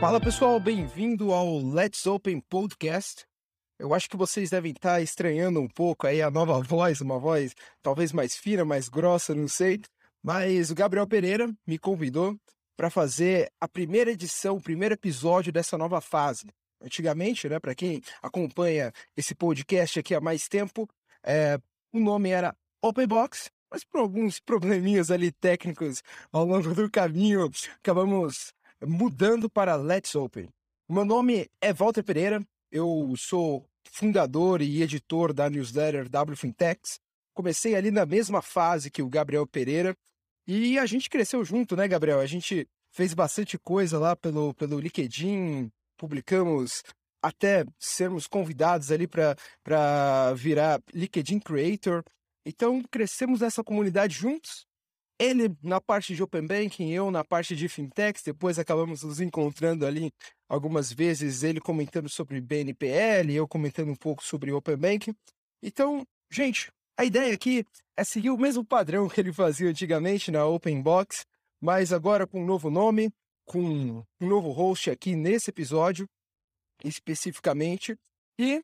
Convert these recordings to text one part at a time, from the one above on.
Fala pessoal, bem-vindo ao Let's Open Podcast. Eu acho que vocês devem estar estranhando um pouco aí a nova voz, uma voz talvez mais fina, mais grossa, não sei. Mas o Gabriel Pereira me convidou para fazer a primeira edição, o primeiro episódio dessa nova fase. Antigamente, né, para quem acompanha esse podcast aqui há mais tempo, é, o nome era Open Box, mas por alguns probleminhas ali técnicos ao longo do caminho, acabamos mudando para Let's Open. O meu nome é Walter Pereira, eu sou fundador e editor da newsletter W Fintechs. Comecei ali na mesma fase que o Gabriel Pereira e a gente cresceu junto, né, Gabriel? A gente fez bastante coisa lá pelo, pelo LinkedIn, publicamos até sermos convidados ali para virar LinkedIn Creator. Então, crescemos nessa comunidade juntos. Ele na parte de Open Banking, eu na parte de Fintechs. Depois acabamos nos encontrando ali algumas vezes, ele comentando sobre BNPL, eu comentando um pouco sobre Open Banking. Então, gente, a ideia aqui é seguir o mesmo padrão que ele fazia antigamente na Open Box, mas agora com um novo nome, com um novo host aqui nesse episódio, especificamente. E,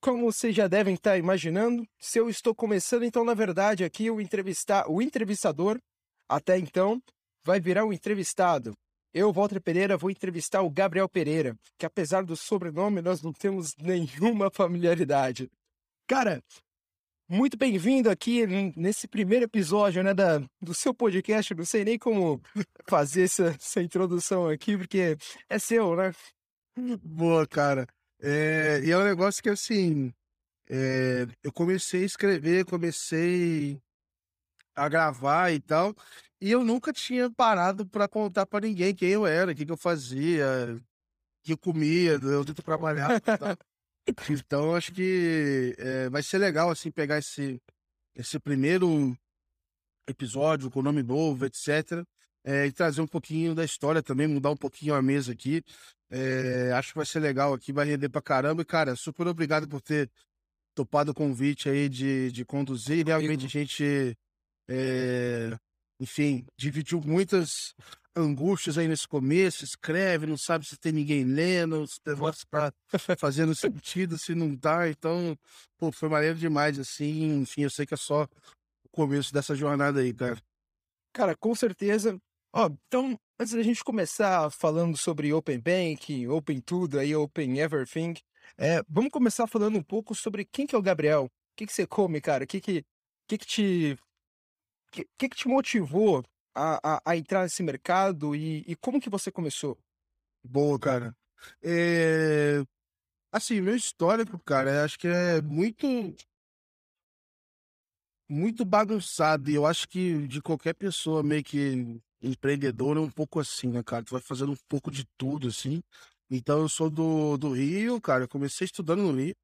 como vocês já devem estar imaginando, se eu estou começando, então, na verdade, aqui o, entrevistar, o entrevistador, até então, vai virar um entrevistado. Eu, Walter Pereira, vou entrevistar o Gabriel Pereira, que apesar do sobrenome, nós não temos nenhuma familiaridade. Cara, muito bem-vindo aqui nesse primeiro episódio né, da, do seu podcast. Não sei nem como fazer essa, essa introdução aqui, porque é seu, né? Boa, cara. É, e é um negócio que, assim, é, eu comecei a escrever, comecei a gravar e tal, e eu nunca tinha parado para contar para ninguém quem eu era, o que, que eu fazia, o que eu comia, eu tento trabalhar. Então, acho que é, vai ser legal, assim, pegar esse, esse primeiro episódio com nome novo, etc. É, eh, e trazer um pouquinho da história também, mudar um pouquinho a mesa aqui. É, acho que vai ser legal aqui, vai render pra caramba. E, cara, super obrigado por ter topado o convite aí de, de conduzir. Realmente a gente, enfim, dividiu muitas angústias aí nesse começo, escreve, não sabe se tem ninguém lendo, se o negócio tá fazendo sentido, se não tá. Então, pô, foi maneiro demais, assim. Enfim, eu sei que é só o começo dessa jornada aí, cara. Cara, com certeza. Ó, então, antes da gente começar falando sobre Open Banking, Open Tudo, aí, Open Everything, é, vamos começar falando um pouco sobre quem que é o Gabriel. O que, que você come, cara? O que que, que, que te... Que, que, que te motivou a, a, a entrar nesse mercado e, e, como que você começou? Boa, cara. É... Assim, meu histórico, cara, acho que é muito muito bagunçado e eu acho que de qualquer pessoa meio que empreendedor é um pouco assim, né, cara? Tu vai fazendo um pouco de tudo, assim. Então eu sou do, do Rio, cara. Eu comecei estudando no Rio.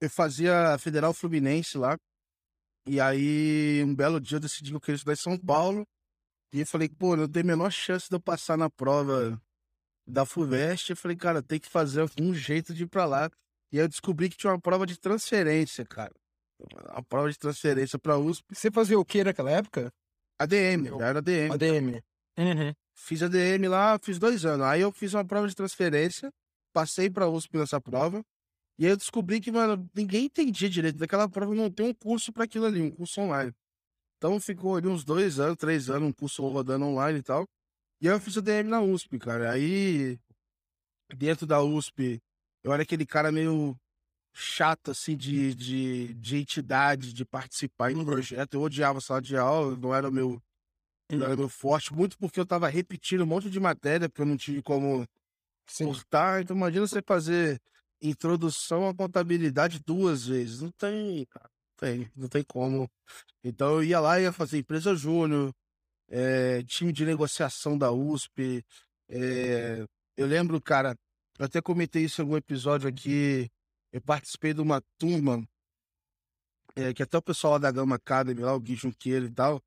Eu fazia Federal Fluminense lá. E aí, um belo dia eu decidi que eu queria estudar em São Paulo. E eu falei, pô, não tem a menor chance de eu passar na prova da FUVEST. Eu falei, cara, tem que fazer um jeito de ir pra lá. E aí eu descobri que tinha uma prova de transferência, cara. Uma prova de transferência pra USP. Você fazia o que naquela época? ADM, já era ADM. ADM. Uhum. Fiz ADM lá, fiz dois anos. Aí eu fiz uma prova de transferência, passei pra USP nessa prova. E aí eu descobri que, mano, ninguém entendia direito daquela prova, não tem um curso para aquilo ali, um curso online. Então ficou ali uns dois anos, três anos, um curso rodando online e tal. E aí eu fiz o DM na USP, cara. Aí, dentro da USP, eu era aquele cara meio chato, assim, de, de, de entidade, de participar em um projeto. Eu odiava sala de aula, não era meu, não era meu forte, muito porque eu tava repetindo um monte de matéria, porque eu não tive como cortar. Então imagina você fazer introdução à contabilidade duas vezes. Não tem. Tem, não tem como. Então eu ia lá e ia fazer empresa júnior, é, time de negociação da USP. É, eu lembro, cara, eu até comentei isso em algum episódio aqui. Eu participei de uma turma é, que até o pessoal lá da Gama Academy, lá, o Gui Junqueiro e tal.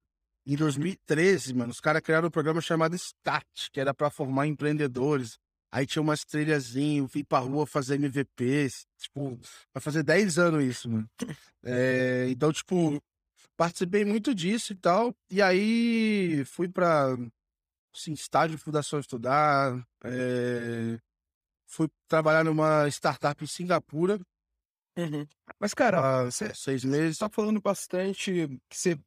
Em 2013, mano, os caras criaram um programa chamado STAT, que era para formar empreendedores. Aí tinha umas trilhazinhas, fui pra rua fazer MVPs. Tipo, vai fazer 10 anos isso, mano. É, então, tipo, participei muito disso e tal. E aí fui pra. assim, estágio de fundação estudar, é... fui trabalhar numa startup em Singapura. Uhum. Mas, cara, há seis meses. Você tá falando bastante que você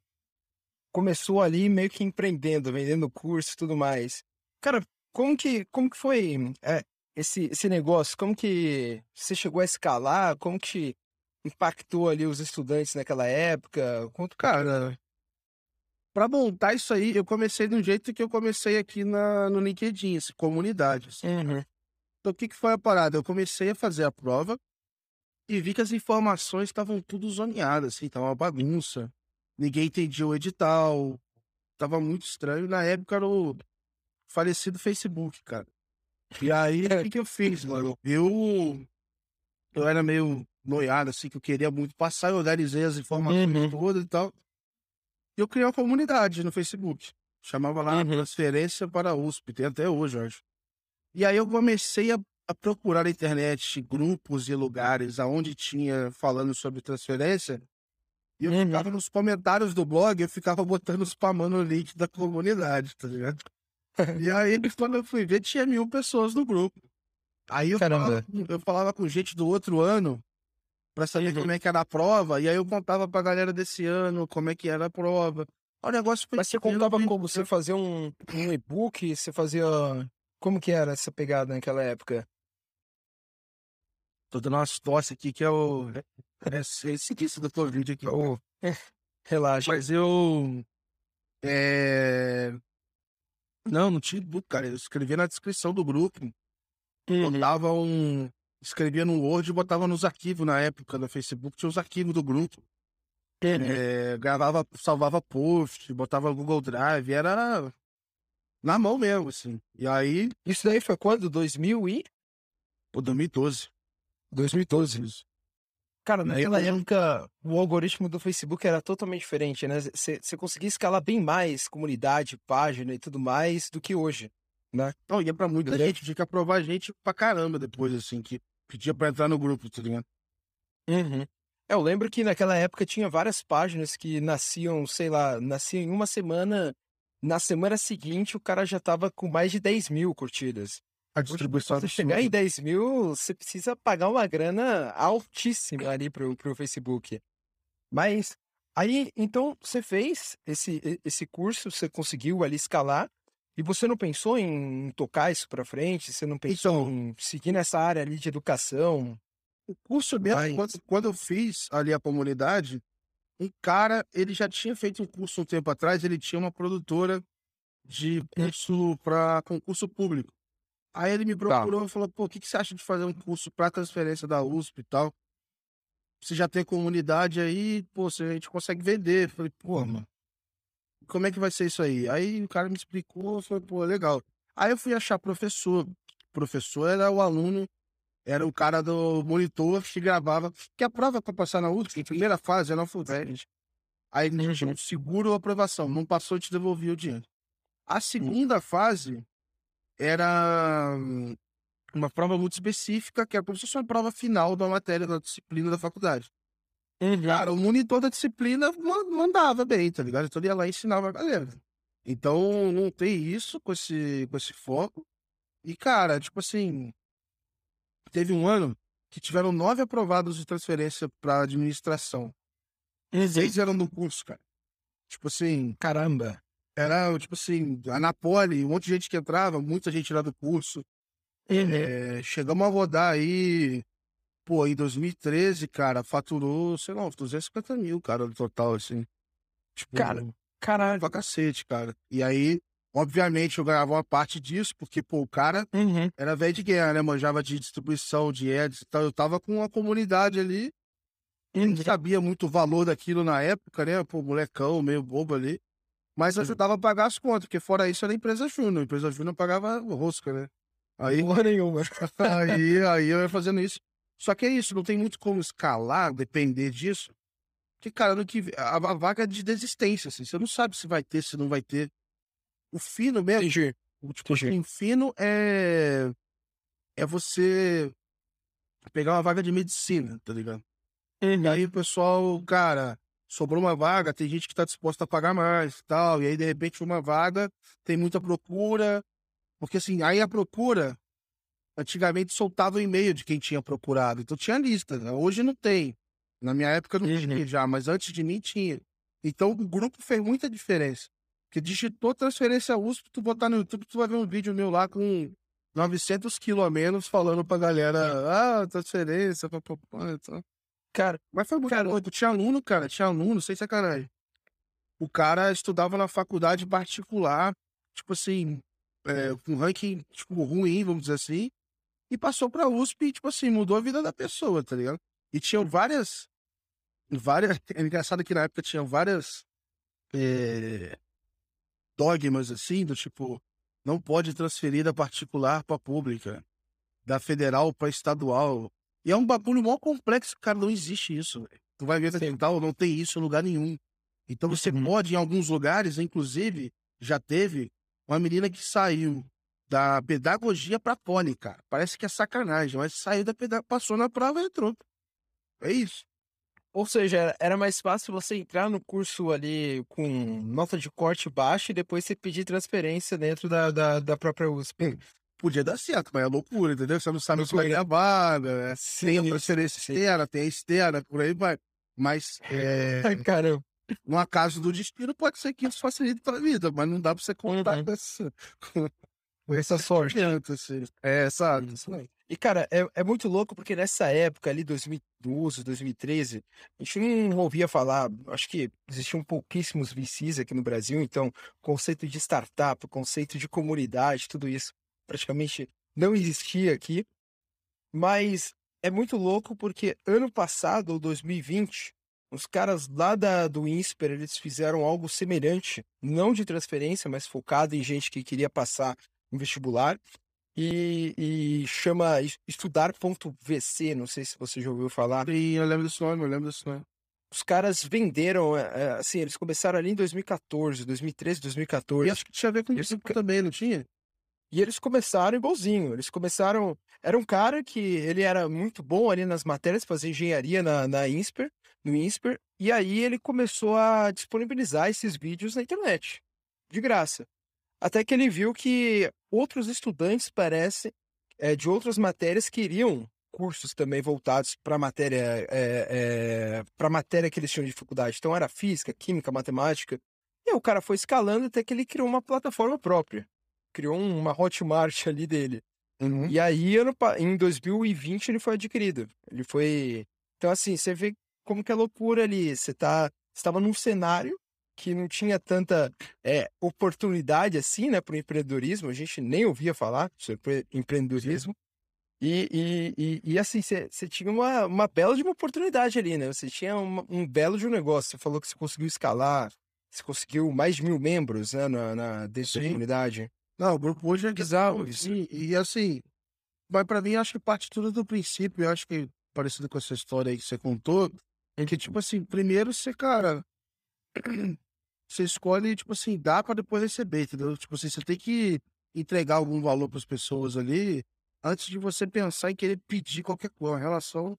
começou ali meio que empreendendo, vendendo curso e tudo mais. Cara, como que, como que foi é, esse, esse negócio? Como que você chegou a escalar? Como que impactou ali os estudantes naquela época? Quanto cara, para montar isso aí, eu comecei de um jeito que eu comecei aqui na, no LinkedIn, assim, comunidades. Uhum. Então, o que, que foi a parada? Eu comecei a fazer a prova e vi que as informações estavam tudo zoneadas, assim, tava uma bagunça. Ninguém entendia o edital. Tava muito estranho. Na época era o falecido Facebook, cara. E aí, o que, que eu fiz, mano? Eu, eu era meio noiado, assim, que eu queria muito passar, eu organizei as informações uhum. todas e tal. E eu criei uma comunidade no Facebook. Chamava lá uhum. Transferência para a USP, tem até hoje, acho. E aí eu comecei a, a, procurar na internet grupos e lugares aonde tinha falando sobre transferência. E eu uhum. ficava nos comentários do blog, eu ficava botando, spamando o link da comunidade, tá ligado? E aí, quando eu fui ver, tinha mil pessoas no grupo. Aí eu falava, eu falava com gente do outro ano para saber uhum. como é que era a prova, e aí eu contava pra galera desse ano como é que era a prova. O negócio foi Mas você contava como você fazia um, um e-book, você fazia. Como que era essa pegada naquela época? Tô dando umas tosse aqui que é o. É esse isso do Covid aqui. Oh, relaxa. Mas eu. É... Não, não tinha e-book, cara. Eu escrevia na descrição do grupo. Uhum. Eu dava um escrevia no Word e botava nos arquivos na época no Facebook, tinha os arquivos do grupo. É, gravava, salvava post, botava Google Drive, era na mão mesmo, assim. E aí. Isso daí foi quando? 2000 e? Pô, 2012. 2012. Cara, naquela época, o algoritmo do Facebook era totalmente diferente, né? Você conseguia escalar bem mais comunidade, página e tudo mais do que hoje, né? Não, ia pra muita gente, tinha que aprovar gente pra caramba depois, assim, que pedia pra entrar no grupo, tá ligado? Uhum. É, eu lembro que naquela época tinha várias páginas que nasciam, sei lá, nasciam em uma semana. Na semana seguinte, o cara já tava com mais de 10 mil curtidas. A distribuição Hoje, pra você chegar em 10 mil, você precisa pagar uma grana altíssima ali pro, pro Facebook. Mas aí, então, você fez esse, esse curso, você conseguiu ali escalar. E você não pensou em tocar isso para frente? Você não pensou então, em seguir nessa área ali de educação? O curso mesmo, quando, quando, eu fiz ali a comunidade, um cara, ele já tinha feito um curso um tempo atrás, ele tinha uma produtora de curso para concurso público. Aí ele me tá. procurou tá. e falou, pô, o que, que você acha de fazer um curso para transferência da USP e tal? Você já tem comunidade aí, pô, a gente consegue vender. Eu falei, pô, mano, como é que vai ser isso aí? Aí o cara me explicou, foi, pô, legal. Aí eu fui achar professor. O professor era o aluno, era o cara do monitor que gravava, que a prova para passar na última, primeira fase era alfabética. Aí a gente seguro a aprovação, não passou, te devolvia o dinheiro. A segunda fase era uma prova muito específica, que era como se fosse uma prova final da matéria, da disciplina da faculdade. Uhum. Cara, o monitor da disciplina mandava bem, tá ligado? Então ele ia lá e ensinava a galera. Então, não tem isso com esse, com esse foco. E, cara, tipo assim, teve um ano que tiveram nove aprovados de transferência para administração. Uhum. Seis eram do curso, cara. Tipo assim, caramba. Era, tipo assim, a Napoli, um monte de gente que entrava, muita gente lá do curso. Uhum. É, chegamos a rodar aí pô, em 2013, cara, faturou, sei lá, uns 250 mil, cara, no total, assim. Tipo, cara, caralho. Pra cacete, cara. E aí, obviamente, eu ganhava uma parte disso, porque, pô, o cara uhum. era velho de guerra, né? Manjava de distribuição, de ads e tal. Eu tava com uma comunidade ali. E não uhum. sabia muito o valor daquilo na época, né? Pô, molecão, meio bobo ali. Mas ajudava a pagar as contas, porque fora isso era empresa júnior. A empresa júnior pagava rosca, né? Aí, Porra nenhuma. aí, aí eu ia fazendo isso. Só que é isso, não tem muito como escalar, depender disso. Porque, cara, no que, a, a vaga é de desistência, assim. Você não sabe se vai ter, se não vai ter. O fino mesmo. Entendi. O, tipo, Entendi. Assim, fino é. É você pegar uma vaga de medicina, tá ligado? Uhum. E aí o pessoal, cara, sobrou uma vaga, tem gente que está disposta a pagar mais tal. E aí, de repente, uma vaga tem muita procura. Porque assim, aí a procura, antigamente soltava o e-mail de quem tinha procurado. Então tinha lista. Né? Hoje não tem. Na minha época não tinha uhum. já, mas antes de mim tinha. Então o grupo fez muita diferença. Porque digitou transferência USP, tu botar no YouTube, tu vai ver um vídeo meu lá com 900 quilos a menos falando pra galera, ah, transferência, papapá, então. Cara, mas foi muito cara, louco. Tinha aluno, cara, tinha aluno, sem sacanagem. O cara estudava na faculdade particular, tipo assim, é, com ranking tipo, ruim, vamos dizer assim, e passou pra USP e, tipo assim, mudou a vida da pessoa, tá ligado? E tinham várias. várias é engraçado que na época tinham várias. É, dogmas assim, do tipo, não pode transferir da particular para pública, da federal para estadual. E é um bagulho mó complexo, cara, não existe isso. Tu vai ver tal, não tem isso em lugar nenhum. Então você uhum. pode, em alguns lugares, inclusive, já teve uma menina que saiu da pedagogia para poli, cara. Parece que é sacanagem, mas saiu da pedagogia, passou na prova e entrou. É isso. Ou seja, era mais fácil você entrar no curso ali com nota de corte baixa e depois você pedir transferência dentro da, da, da própria USP. Podia dar certo, mas é loucura, entendeu? Você não sabe se vai ganhar vaga, né? sim, tem a transferência externa, tem a externa, por aí vai. Mas, é... Ai, caramba. No acaso do destino, pode ser que isso facilite a vida, mas não dá pra você contar uhum. com, essa, com essa sorte. Assim. É, sabe? E, cara, é, é muito louco porque nessa época ali, 2012, 2013, a gente não ouvia falar, acho que existiam pouquíssimos VCs aqui no Brasil, então conceito de startup, conceito de comunidade, tudo isso praticamente não existia aqui. Mas é muito louco porque ano passado, ou 2020, os caras lá da, do INSPER, eles fizeram algo semelhante, não de transferência, mas focado em gente que queria passar em vestibular e, e chama estudar.vc, não sei se você já ouviu falar. Sim, eu lembro desse nome, eu lembro desse nome. Os caras venderam, é, é, assim, eles começaram ali em 2014, 2013, 2014. E acho que tinha a ver com isso também, não tinha? E eles começaram igualzinho. Eles começaram. Era um cara que ele era muito bom ali nas matérias, fazer engenharia na, na INSPER, no INSPER, e aí ele começou a disponibilizar esses vídeos na internet, de graça. Até que ele viu que outros estudantes, parece, é, de outras matérias queriam cursos também voltados para matéria é, é, para matéria que eles tinham dificuldade. Então era física, química, matemática. E o cara foi escalando até que ele criou uma plataforma própria. Criou uma Hotmart ali dele. Uhum. E aí, em 2020, ele foi adquirido. Ele foi. Então, assim, você vê como que é loucura ali. Você tá. estava num cenário que não tinha tanta é, oportunidade assim, né, para o empreendedorismo. A gente nem ouvia falar sobre empreendedorismo. E, e, e, e, assim, você tinha uma, uma bela de uma oportunidade ali, né? Você tinha uma, um belo de um negócio. Você falou que você conseguiu escalar, você conseguiu mais de mil membros né, na, na dentro da comunidade. Não, o grupo hoje é bizarro. E, e assim, mas para mim, acho que parte tudo do princípio. Eu acho que, parecido com essa história aí que você contou, é que, tipo assim, primeiro você, cara, você escolhe, tipo assim, dá para depois receber, entendeu? Tipo assim, você tem que entregar algum valor para as pessoas ali antes de você pensar em querer pedir qualquer coisa. A relação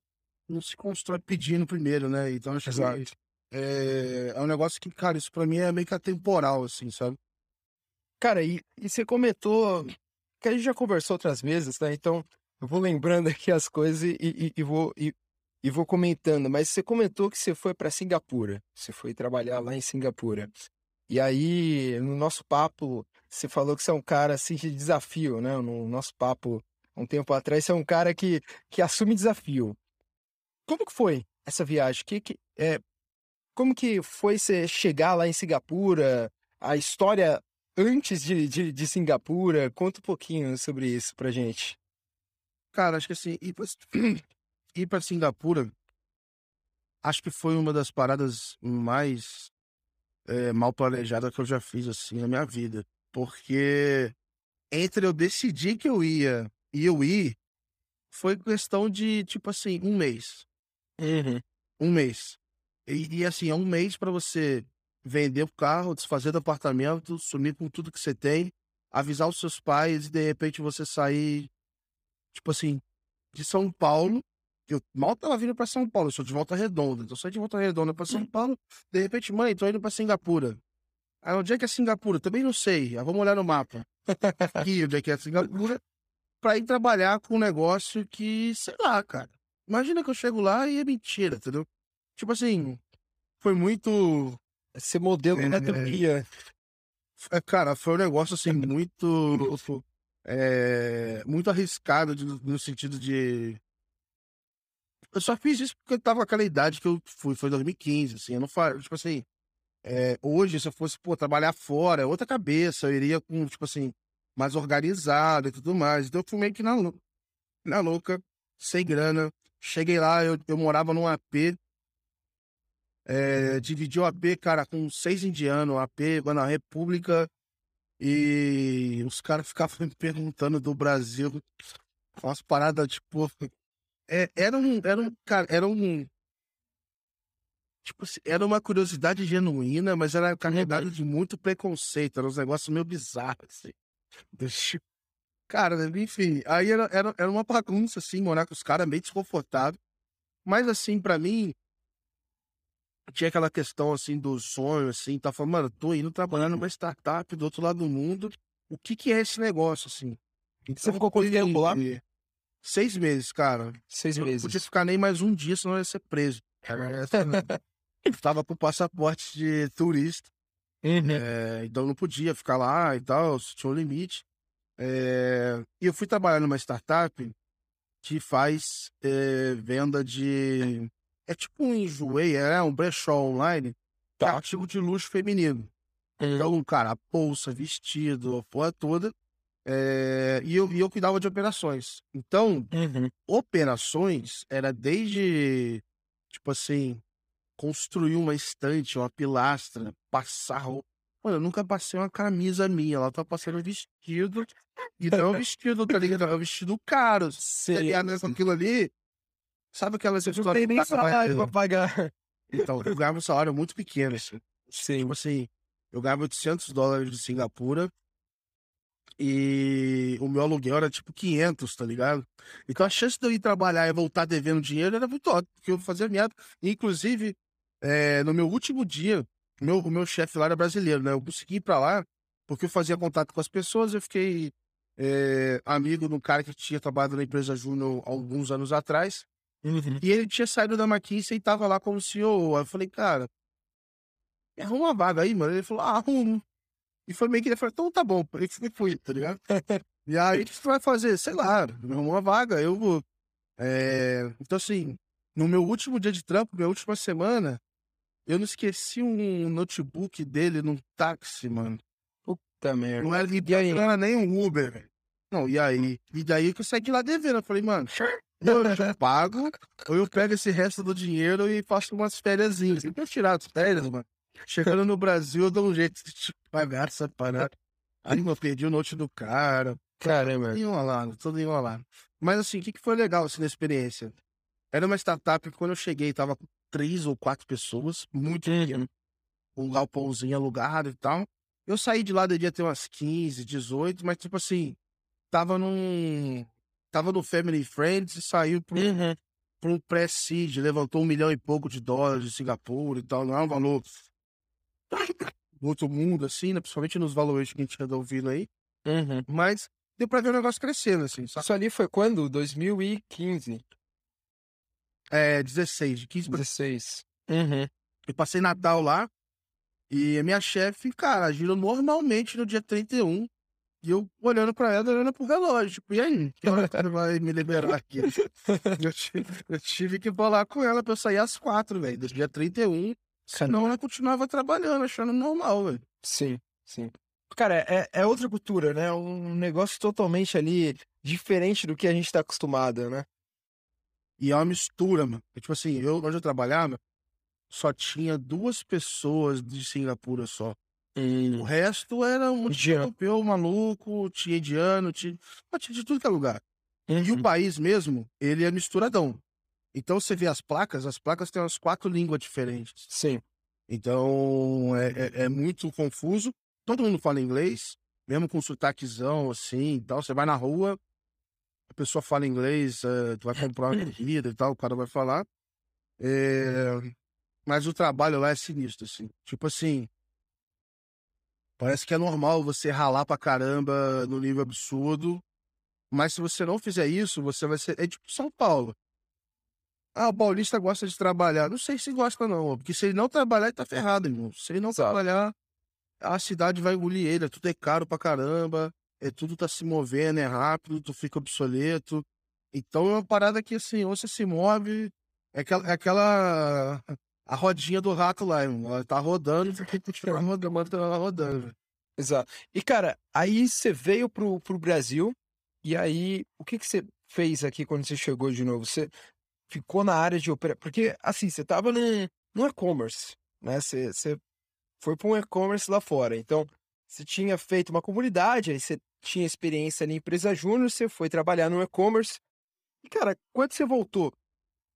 não se constrói pedindo primeiro, né? Então, acho Exato. que é, é um negócio que, cara, isso para mim é meio que atemporal, assim, sabe? Cara, e, e você comentou que a gente já conversou outras vezes, né? Então, eu vou lembrando aqui as coisas e, e, e vou, e, e vou comentando, mas você comentou que você foi para Singapura, você foi trabalhar lá em Singapura. E aí, no nosso papo, você falou que você é um cara assim de desafio, né? No nosso papo, um tempo atrás, você é um cara que, que assume desafio. Como que foi essa viagem? Que, que, é, como que foi você chegar lá em Singapura? A história antes de, de, de Singapura? Conta um pouquinho sobre isso pra gente. Cara, acho que assim, ir pra, ir pra Singapura, acho que foi uma das paradas mais é, mal planejadas que eu já fiz, assim, na minha vida. Porque entre eu decidir que eu ia e eu ir, foi questão de, tipo assim, um mês. Uhum. Um mês. E, e assim, é um mês para você vender o carro, desfazer do apartamento, sumir com tudo que você tem, avisar os seus pais e de repente você sair, tipo assim, de São Paulo Eu mal tava vindo pra São Paulo, eu sou de Volta Redonda. Então eu saí de Volta Redonda pra São Paulo, de repente, mãe, tô indo pra Singapura. Aí onde é que é Singapura? Também não sei. Ah, vamos olhar no mapa. Aqui, onde é que é Singapura? Pra ir trabalhar com um negócio que, sei lá, cara. Imagina que eu chego lá e é mentira, entendeu? Tipo assim, foi muito. Esse modelo É, da é. É, Cara, foi um negócio assim muito. é, muito arriscado de- no sentido de. Eu só fiz isso porque eu tava aquela idade que eu fui, foi 2015, assim. Eu não faço, tipo assim. é, hoje, se eu fosse, pô, trabalhar fora, é outra cabeça, eu iria com, tipo assim, mais organizado e tudo mais. Então eu fui meio que na, na louca, sem grana. Cheguei lá, eu, eu morava num AP. É, dividi o AP, cara, com seis indianos, AP, na República. E os caras ficavam me perguntando do Brasil. Umas paradas, tipo. É, era um. Era um. Cara, era um. Tipo assim, era uma curiosidade genuína, mas era carregado de muito preconceito. Era uns negócios meio bizarros, assim. Cara, enfim. Aí era, era, era uma bagunça, assim, morar com os caras, meio desconfortável. Mas, assim, pra mim. Tinha aquela questão, assim, do sonho, assim. Tá falando, mano, tô indo trabalhar numa startup do outro lado do mundo. O que que é esse negócio, assim? Você ficou quanto tempo lá? Seis meses, cara. Seis Eu não meses. podia ficar nem mais um dia, senão eu ia ser preso. Eu tava com passaporte de turista, Uhum. é, então eu não podia ficar lá e tal, tinha um limite. É, e eu fui trabalhar numa startup que faz é, venda de. É tipo um enjoei, é um brechó online, Tá. artigo de luxo feminino. Uhum. Então, cara, a bolsa, vestido, a porra toda. é, e, eu, e eu cuidava de operações. Então, Uhum. operações era desde, tipo assim, construir uma estante, uma pilastra, passar roupa. Mano, eu nunca passei uma camisa minha, ela tá passando um vestido. E não é um vestido, tá ligado? É um vestido caro. Tá ligado? Nessa- Aquilo ali. Sabe aquelas Não tem histórias nem que tá salário pra pagar. Então, eu ganhava um salário muito pequeno, assim. Sim. Tipo assim, eu ganhava 800 dólares de Singapura e o meu aluguel era tipo 500, tá ligado? Então a chance de eu ir trabalhar e voltar devendo dinheiro era muito alta, porque eu fazia merda. Inclusive, eh, no meu último dia, meu, o meu chefe lá era brasileiro, né? Eu consegui ir pra lá porque eu fazia contato com as pessoas, eu fiquei eh, amigo de um cara que tinha trabalhado na empresa Júnior alguns anos atrás. Uhum. E ele tinha saído da McKinsey e tava lá como CEO. Aí eu falei, cara, me arruma uma vaga aí, mano. Ele falou, ah, arrumo. E foi meio que ele falou, então tá bom. E fui, fui, tá ligado? e aí, o que você vai fazer? Sei lá, me arrumou uma vaga, eu vou. É, Então, assim, no meu último dia de trampo, minha última semana, eu não esqueci um notebook dele num táxi, mano. Puta merda. Não era, E aí? não era nem um Uber, velho. Não, e aí? E daí que eu saí de lá devendo. Eu falei, mano, ou eu pago, ou eu pego esse resto do dinheiro e faço umas férias. Eu tenho tirado as férias, mano. Chegando no Brasil, eu dou um jeito de te pagar essa parada. Aí, eu perdi o note do cara. Caramba. Tudo enrolado, tudo enrolado. Mas assim, o que, que foi legal assim, na experiência? Era uma startup que quando eu cheguei tava com três ou quatro pessoas, muito pequeno. Um galpãozinho alugado e tal. Eu saí de lá, devia ter umas 15, 18, mas tipo assim, tava num. Tava no Family Friends e saiu pro, Uhum. pro levantou um milhão e pouco de dólares de Singapura e tal. Não é um valor do outro mundo, assim, né? Principalmente nos valores que a gente anda ouvindo aí. Uhum. Mas deu pra ver o negócio crescendo, assim, sabe? Isso ali foi quando? 2015. É, 16, de 15 pra 16. Uhum. Eu passei Natal lá e a minha chefe, cara, agindo normalmente no dia 31. E eu olhando pra ela, olhando pro relógio. Tipo, e aí? Que hora que vai me liberar aqui? Eu tive, eu tive que falar com ela pra eu sair às quatro, velho, do dia 31. Senão ela continuava trabalhando, achando normal, velho. Sim, sim. Cara, é, é outra cultura, né? Um negócio totalmente ali diferente do que a gente tá acostumado, né? E é uma mistura, mano. Porque, Tipo assim, eu, onde eu trabalhava, só tinha duas pessoas de Singapura só. O resto era um Indiano. europeu maluco, tinha indiano, tinha, tinha de tudo que é lugar. E o Uhum. país mesmo, ele é misturadão. Então você vê as placas, as placas têm umas quatro línguas diferentes. Sim. Então é, é- é muito confuso. Todo mundo fala inglês, mesmo com sotaquezão assim e tal. Você vai na rua, a pessoa fala inglês, é, tu vai comprar uma comida e tal, o cara vai falar. É, mas o trabalho lá é sinistro, assim. Tipo assim, parece que é normal você ralar pra caramba no nível absurdo, mas se você não fizer isso, você vai ser. É tipo São Paulo. Ah, o paulista gosta de trabalhar. Não sei se gosta, não. Porque se ele não trabalhar, ele tá ferrado, irmão. Se ele não trabalhar, a cidade vai engolir ele. Tudo é caro pra caramba. É, tudo tá se movendo, é rápido, tu fica obsoleto. Então é uma parada que, assim, ou você se move. É aquela. É aquela a rodinha do rato lá, irmão. Ela tá rodando, você tem que ficar rodando, mantendo ela rodando. Exato. E, cara, aí você veio pro, pro Brasil, e aí, o que que você fez aqui quando você chegou de novo? Você ficou na área de operação? Porque, assim, você tava num, num e-commerce, né? Você, você foi para um e-commerce lá fora. Então, você tinha feito uma comunidade, aí você tinha experiência em empresa júnior, você foi trabalhar no e-commerce. E, cara, quando você voltou,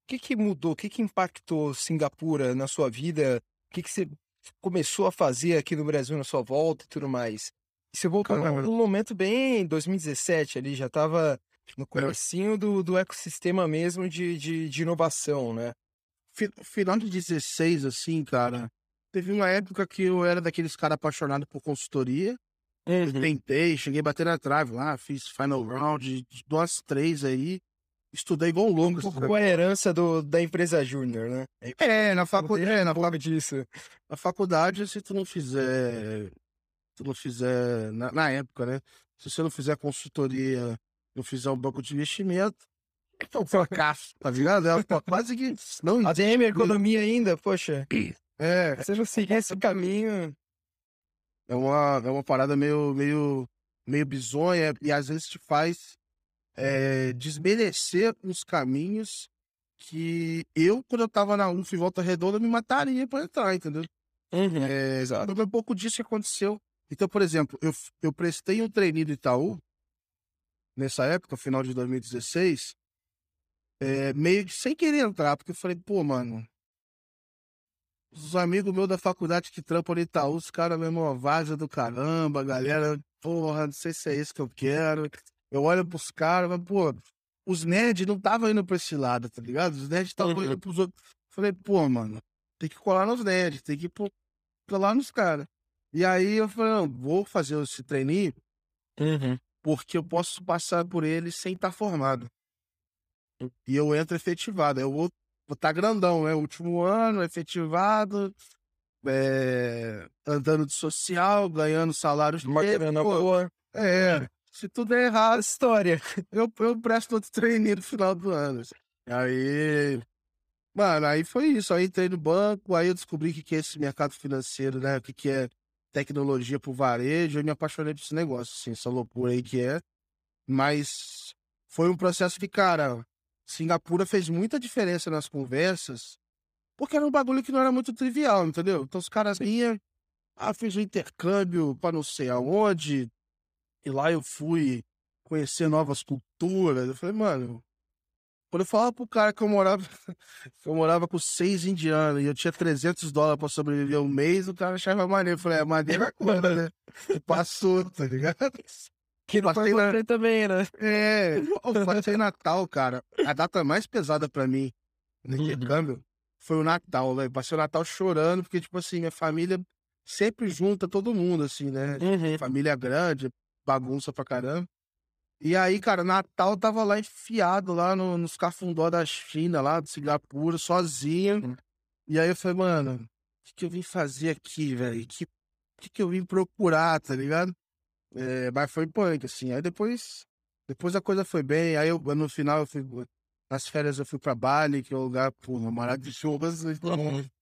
que que mudou? O que que impactou Singapura na sua vida? O que que você começou a fazer aqui no Brasil na sua volta e tudo mais? E você voltou Cara, num momento bem 2017 ali, já estava no comecinho do, do ecossistema mesmo de, de, de inovação, né? Fi- Final de 16, assim, cara. Teve uma época que eu era daqueles caras apaixonados por consultoria. Eu tentei, cheguei a bater na trave lá, fiz final round, de duas, três aí. Estudei igual um louco. Um pouco a herança do, da empresa júnior, né? É, na faculdade, é, na, fa- pouco disso. na faculdade, se tu não fizer. Se tu não fizer. Na, na época, né? Se você não fizer consultoria, não fizer um banco de investimento, é um fracasso, tá ligado? É quase que. Não, ADM, economia ainda, poxa, é, você não seguir esse caminho. É uma, é uma parada meio, meio, meio bizonha e às vezes te faz é, desmerecer os caminhos que eu, quando eu tava na UF em Volta Redonda, me mataria pra entrar, entendeu? É, Exato. foi um pouco disso que aconteceu. Então, por exemplo, eu, eu prestei um treininho do Itaú nessa época, final de 2016, é, meio que sem querer entrar, porque eu falei, pô, mano, os amigos meus da faculdade que trampam no Itaú, os caras mesmo, uma vaza do caramba, galera, porra, não sei se é isso que eu quero. Eu olho pros caras, mas, pô, os nerds não estavam indo pra esse lado, tá ligado? Os nerds estavam Uhum. indo pros outros. Falei, pô, mano, tem que colar nos nerds, tem que pô, colar nos caras. E aí eu falei, não, vou fazer esse treininho Uhum. porque eu posso passar por ele sem estar formado. E eu entro efetivado. Eu vou estar grandão, né? Último ano, efetivado, é, andando de social, ganhando salários Uma grana pô, boa. É, se tudo é errado, História. eu, eu presto outro treininho no final do ano. Aí, mano, aí foi isso. Aí entrei no banco, aí eu descobri o que que é esse mercado financeiro, né? O que que é tecnologia pro varejo. Eu me apaixonei por esse negócio, assim, essa loucura aí que é. Mas foi um processo que, cara, Singapura fez muita diferença nas conversas, porque era um bagulho que não era muito trivial, entendeu? Então os caras iam, ah, fiz um intercâmbio pra não sei aonde, e lá eu fui conhecer novas culturas. Eu falei, mano, quando eu falava pro cara que eu morava, que eu morava com seis indianos e eu tinha 300 dólares pra sobreviver um mês, o cara achava maneiro. Eu falei, é maneiro agora, né? E Passou, tá ligado? Que não foi Passei na- você também, né? É, eu passei Natal, cara. A data mais pesada pra mim no Uhum. intercâmbio foi o Natal, né? Passei o Natal chorando, porque, tipo assim, minha família sempre junta todo mundo, assim, né? Uhum. Família grande, bagunça pra caramba. E aí, cara, Natal tava lá enfiado lá no, nos cafundó da China, lá de Singapura, sozinho. Hum. E aí eu falei, mano, o que, que eu vim fazer aqui, velho? Que, que que eu vim procurar, tá ligado? É, mas foi punk, assim. Aí depois, depois a coisa foi bem. Aí eu, no final, eu fui, nas férias eu fui pra Bali, que é um lugar, porra, maravilhoso.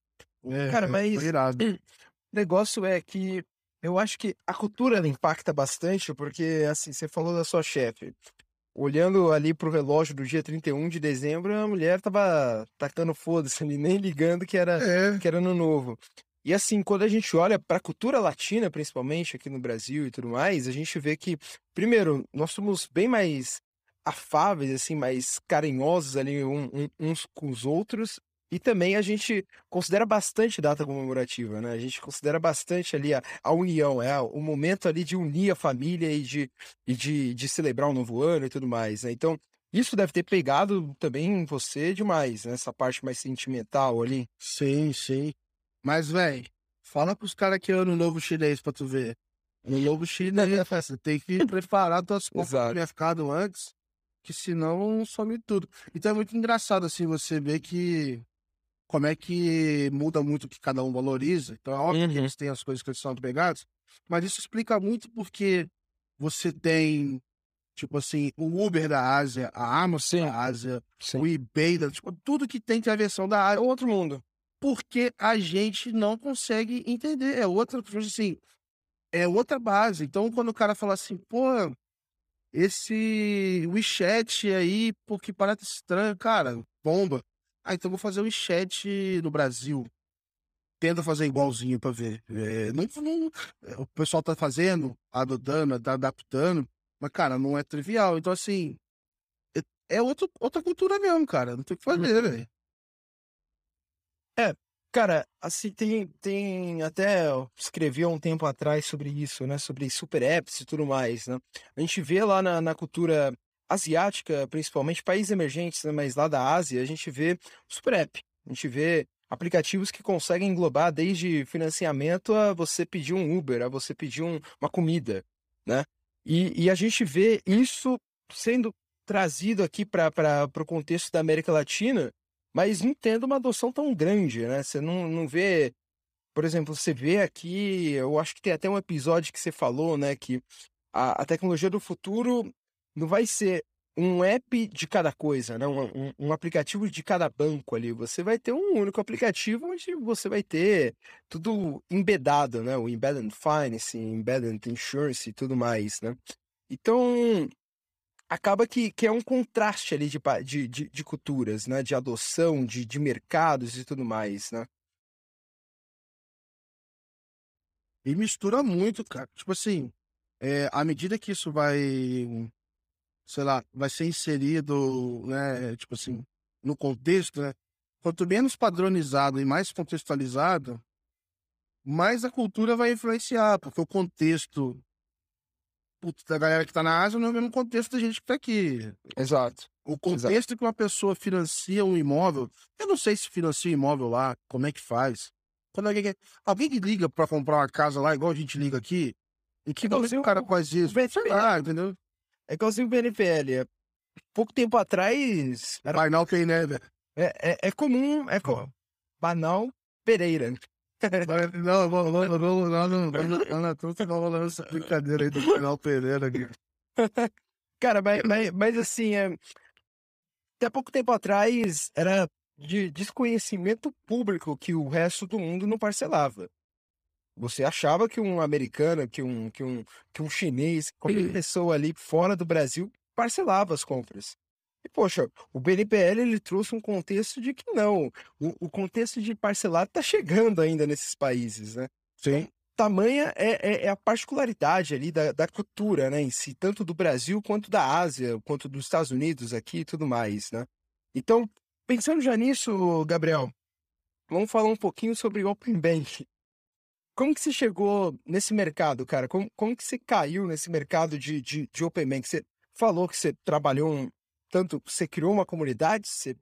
É, Cara, mas-. O negócio é que eu acho que a cultura impacta bastante, porque, assim, você falou da sua chefe. Olhando ali pro relógio do dia 31 de dezembro, a mulher tava tacando foda-se ali, nem ligando que era É, que era ano novo. E assim, quando a gente olha para a cultura latina, principalmente aqui no Brasil e tudo mais, a gente vê que, primeiro, nós somos bem mais afáveis, assim, mais carinhosos ali uns com os outros. E também a gente considera bastante data comemorativa, né? A gente considera bastante ali a, a união, é o momento ali de unir a família e de, e de, de celebrar um novo ano e tudo mais, né? Então, Isso deve ter pegado também você demais, né? Essa parte mais sentimental ali. Sim, sim. Mas, velho, fala pros caras que é ano novo chinês pra tu ver. Ano novo chinês, você tem que preparar tuas compras Exato. no mercado antes, que senão some tudo. Então é muito engraçado, assim, você ver que como é que muda muito o que cada um valoriza. Então é óbvio que Uhum. eles têm as coisas que eles são pegados, mas isso explica muito porque você tem, tipo assim, o Uber da Ásia, a Amazon Sim. da Ásia, Sim. o eBay, da, tipo, tudo que tem tem a versão da Ásia É outro mundo. porque a gente não consegue entender. É outra, tipo assim, é outra base. Então, quando o cara fala assim, pô, esse WeChat aí, pô, que parece estranho, cara, bomba. Ah, então vou fazer o WeChat no Brasil. Tenta fazer igualzinho pra ver. É, não, não- é, o pessoal tá fazendo, adotando, tá adaptando, mas, cara, não é trivial. Então, assim, é, é outro, outra cultura mesmo, cara. Não tem o que fazer, velho. Cara, assim, tem, tem até escrevi há um tempo atrás sobre isso, né? Sobre super apps e tudo mais, né? A gente vê lá na, na cultura asiática, principalmente países emergentes, né? Mas lá da Ásia, a gente vê super app. A gente vê aplicativos que conseguem englobar desde financiamento a você pedir um Uber, a você pedir um- uma comida, né? E, e a gente vê isso sendo trazido aqui para o contexto da América Latina, mas não tendo uma adoção tão grande, né? Você não, não vê, por exemplo, você vê aqui, eu acho que tem até um episódio que você falou, né, que a, a tecnologia do futuro não vai ser um app de cada coisa, né? Um, um- um aplicativo de cada banco ali. Você vai ter um único aplicativo onde você vai ter tudo embedado, né? O embedded finance, embedded insurance e tudo mais, né? Então, acaba que, que é um contraste ali de, de, de, de culturas, né? De adoção, de, de mercados e tudo mais, né? E mistura muito, cara. Tipo assim, é, à medida que isso vai, sei lá, vai ser inserido, né, tipo assim, no contexto, né? Quanto menos padronizado e mais contextualizado, mais a cultura vai influenciar, porque o contexto putz, da galera que tá na Ásia não é o mesmo contexto da gente que tá aqui. Exato. O contexto que uma pessoa financia um imóvel, eu não sei se financia um imóvel lá, como é que faz. Quando alguém, quer- alguém que liga pra comprar uma casa lá, igual a gente liga aqui, em que Igualzinho o cara faz isso? Sei lá, entendeu? É igualzinho o BNPL. é- Pouco tempo atrás, era, Buy now, pay never. é, é, é comum, é co- banal Pereira. Não, não, não, não, não, não, não, não, falando essa brincadeira aí do pay never aqui. Cara, mas, mas, mas assim, é, até pouco tempo atrás era de desconhecimento público que o resto do mundo não parcelava. Você achava que um americano, que um, que um, que um chinês, qualquer pessoa ali fora do Brasil parcelava as compras. E, poxa, o BNPL ele trouxe um contexto de que não. O, o contexto de parcelado está chegando ainda nesses países, né? Sim. tamanha é, é- é a particularidade ali da, da cultura, né, em si, tanto do Brasil quanto da Ásia, quanto dos Estados Unidos aqui e tudo mais, né? Então, pensando já nisso, Gabriel, vamos falar um pouquinho sobre Open Bank. Como que você chegou nesse mercado, cara? Como, como que você caiu nesse mercado de, de, de Open Bank? Você falou que você trabalhou um, tanto, você criou uma comunidade, você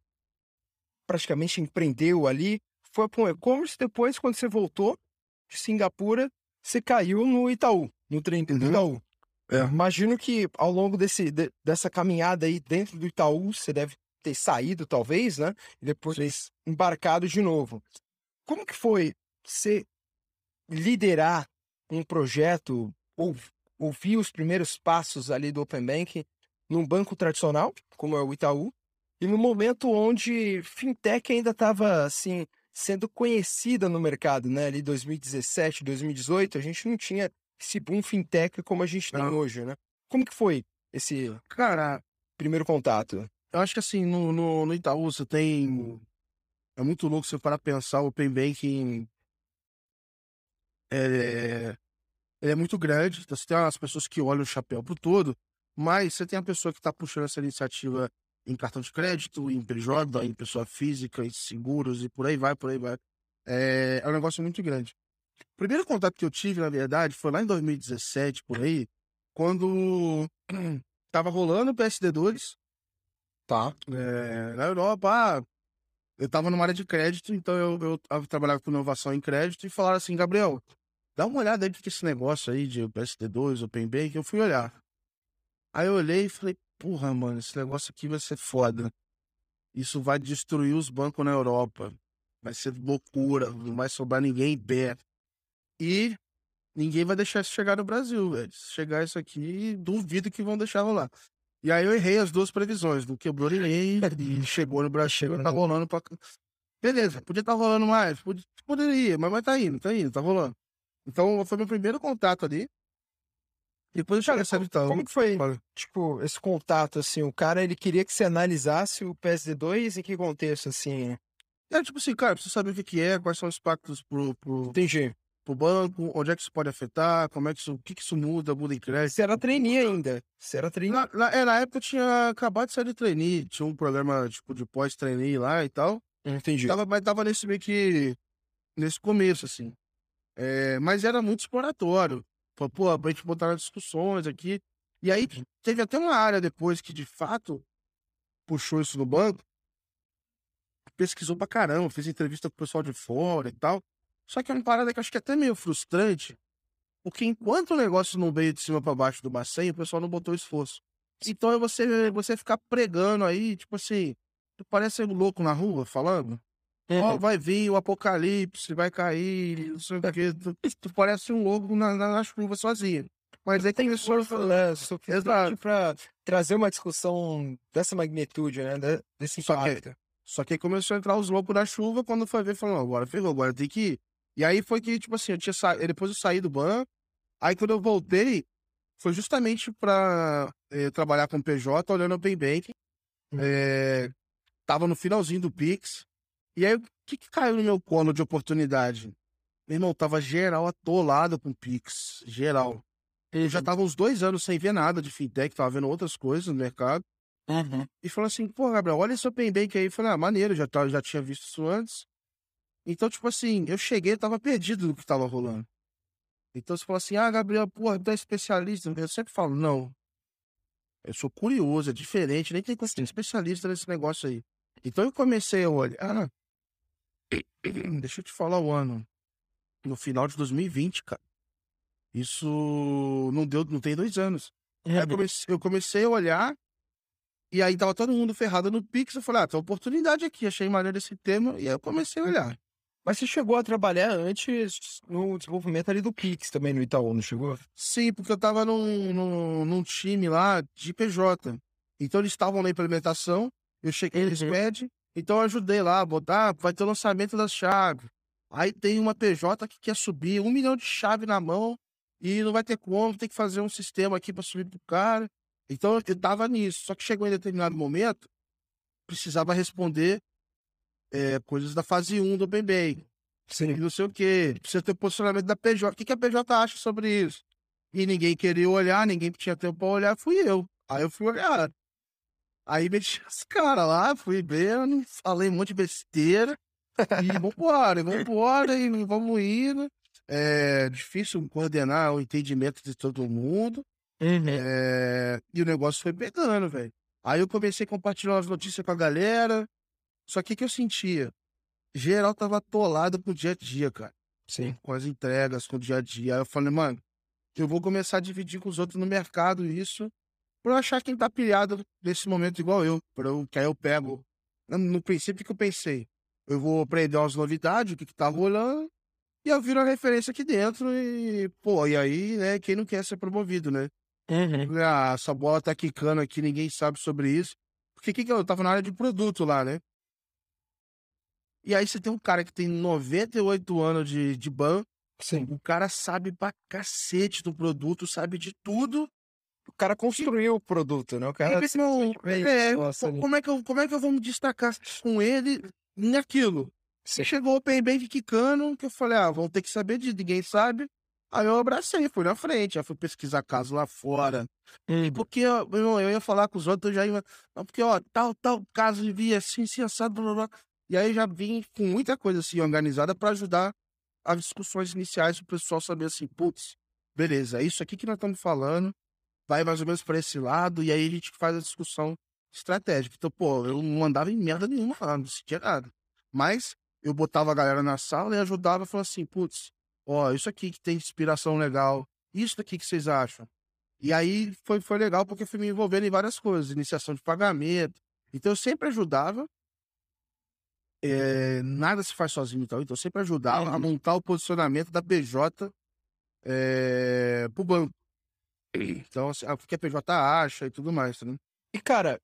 praticamente empreendeu ali, foi para um e-commerce, depois, quando você voltou, de Singapura, você caiu no Itaú, no trem do Uhum. Itaú. É. Imagino que ao longo desse, de- dessa caminhada aí dentro do Itaú, você deve ter saído, talvez, né? E depois embarcado de novo. Como que foi você liderar um projeto, ou ouvir os primeiros passos ali do Open Bank num banco tradicional, como é o Itaú, e no momento onde fintech ainda estava assim sendo conhecida no mercado, né? Ali 2017, 2018, a gente não tinha esse boom fintech como a gente tem Não. hoje, né? Como que foi esse Cara, primeiro contato? eu acho que assim, no, no, no Itaú você tem. É muito louco você parar pra pensar, o Open Banking é, é muito grande, então você tem as pessoas que olham o chapéu pro todo, mas você tem a pessoa que tá puxando essa iniciativa em cartão de crédito, em PJ, em pessoa física, em seguros e por aí vai, por aí vai. É, é um negócio muito grande. O primeiro contato que eu tive, na verdade, foi lá em 2017, por aí, quando tava rolando o PSD2, Tá. É, na Europa, ah, eu tava numa área de crédito, então eu, eu, eu trabalhava com inovação em crédito e falaram assim, Gabriel, dá uma olhada aí que esse negócio aí de PSD2, Open Bank, eu fui olhar. Aí eu olhei e falei, porra, mano, esse negócio aqui vai ser foda. Isso vai destruir os bancos na Europa. Vai ser loucura, não vai sobrar ninguém em pé. E ninguém vai deixar isso chegar no Brasil, velho. Se chegar isso aqui, duvido que vão deixar rolar. E aí eu errei as duas previsões, não quebrou ninguém e chegou no Brasil, chegou, tá rolando pra... Beleza, podia estar tá rolando mais, podia, poderia, mas, mas tá indo, tá indo, tá rolando. Então foi meu primeiro contato ali. Depois eu cheguei então, como que foi, tipo, esse contato, assim, o cara, ele queria que você analisasse o PSD2 em que contexto, assim? É, tipo assim, cara, precisa saber o que que é, quais são os impactos pro, pro, Entendi. pro banco, onde é que isso pode afetar, como é que isso, o que que isso muda, muda em crédito. Você era trainee ainda, você era trainee. Na, na, é, na época eu tinha acabado de sair de trainee, tinha um programa, tipo, de pós-trainee lá e tal. Entendi. Tava, mas tava nesse meio que, nesse começo, assim. É, mas era muito exploratório. Falei, pô, pra gente botar nas discussões aqui. E aí teve até uma área depois que, de fato, puxou isso no banco. Pesquisou pra caramba, fez entrevista com o pessoal de fora e tal. Só que é uma parada que eu acho que é até meio frustrante, porque enquanto o negócio não veio de cima para baixo do bacia, o pessoal não botou esforço. Então é você, você ficar pregando aí, tipo assim, tu parece um louco na rua falando. Ó, vai vir o apocalipse, vai cair, não sei o quê. Tu, tu parece um lobo na, na, na chuva sozinho. Mas aí tem pessoas falando, Exato. pra trazer uma discussão dessa magnitude, né? Desse impacto. Só que aí começou a entrar os loucos na chuva, quando foi ver, falou, agora ferrou, agora tem que ir. E aí foi que, tipo assim, eu tinha sa... depois eu saí do banco, aí quando eu voltei, foi justamente pra eh, trabalhar com PJ, olhando o Open Banking. Hum. Eh, tava no finalzinho do Pix, e aí, o que, que caiu no meu colo de oportunidade? Meu irmão, tava geral atolado com Pix. Geral. Eu já tava uns dois anos sem ver nada de fintech, tava vendo outras coisas no mercado. Uhum. E falou assim, pô, Gabriel, olha esse Open Bank aí. Eu falei, ah, maneiro, já, tá, já tinha visto isso antes. Então, tipo assim, eu cheguei tava perdido do que tava rolando. Então você falou assim, ah, Gabriel, porra, tu é especialista. Eu sempre falo, não. Eu sou curioso, é diferente, nem tem que ser especialista nesse negócio aí. Então eu comecei a olhar. Ah, Deixa eu te falar o ano. No final de 2020, cara. Isso não deu, não tem dois anos. É, eu, comecei, eu, comecei, a olhar e aí tava todo mundo ferrado no Pix. Eu falei, ah, tem oportunidade aqui, achei maneiro esse tema, e aí eu comecei a olhar. Mas você chegou a trabalhar antes no desenvolvimento ali do Pix também no Itaú, não chegou? Sim, porque eu tava num, num, num time lá de PJ. Então eles estavam na implementação, eu cheguei, eles uhum. pedem, então eu ajudei lá a botar, vai ter o lançamento das chaves. Aí tem uma PJ que quer subir um milhão de chave na mão e não vai ter como, tem que fazer um sistema aqui para subir pro cara. Então eu tava nisso. Só que chegou em determinado momento, precisava responder é, coisas da fase 1 do Open Bank. Sim. Não sei o quê. Precisa ter posicionamento da PJ. O que, que a PJ acha sobre isso? E ninguém queria olhar, ninguém tinha tempo para olhar, fui eu. Aí eu fui olhar. Aí meti os caras lá, fui vendo, falei um monte de besteira. E vambora, vambora, e vamos indo. É difícil coordenar o entendimento de todo mundo. Uhum. É, e o negócio foi pegando, velho. Aí eu comecei a compartilhar as notícias com a galera. Só que o que eu sentia? Geral tava atolado com o dia a dia, cara. Sim. Com as entregas, com o dia a dia. Aí eu falei, mano, eu vou começar a dividir com os outros no mercado isso por achar quem tá pilhado nesse momento igual eu, para eu, que aí eu pego. No princípio que eu pensei, eu vou aprender umas novidades, o que, que tá rolando, e eu viro a referência aqui dentro e, pô, e aí, né, quem não quer ser promovido, né? Uhum. Ah, essa bola tá quicando aqui, ninguém sabe sobre isso. Porque que que eu tava na área de produto lá, né? E aí você tem um cara que tem 98 anos de, de ban. Sim. O cara sabe pra cacete do produto, sabe de tudo o cara construiu o produto, né? O cara. Não, é, como, é que eu, como é que eu vou me destacar com ele naquilo? Você chegou o Open Bank quicando, que eu falei, ah, vão ter que saber de ninguém sabe. Aí eu abracei, fui na frente, já fui pesquisar caso lá fora. Hum. Porque ó, eu, eu ia falar com os outros, eu já ia. Não, porque, ó, tal, tal caso de via assim, assim, assado, blá, blá. E aí já vim com muita coisa assim organizada para ajudar as discussões iniciais, o pessoal saber assim, putz, beleza, é isso aqui que nós estamos falando vai mais ou menos para esse lado, e aí a gente faz a discussão estratégica. Então, pô, eu não andava em merda nenhuma lá, não sentia nada. Mas eu botava a galera na sala e ajudava, falando assim, putz, ó, isso aqui que tem inspiração legal, isso daqui que vocês acham. E aí foi, foi legal porque eu fui me envolvendo em várias coisas, iniciação de pagamento. Então eu sempre ajudava. É, nada se faz sozinho, então. Então eu sempre ajudava a uhum. montar o posicionamento da PJ é, pro banco. Então, assim, o que a PJ acha e tudo mais, né? E, cara,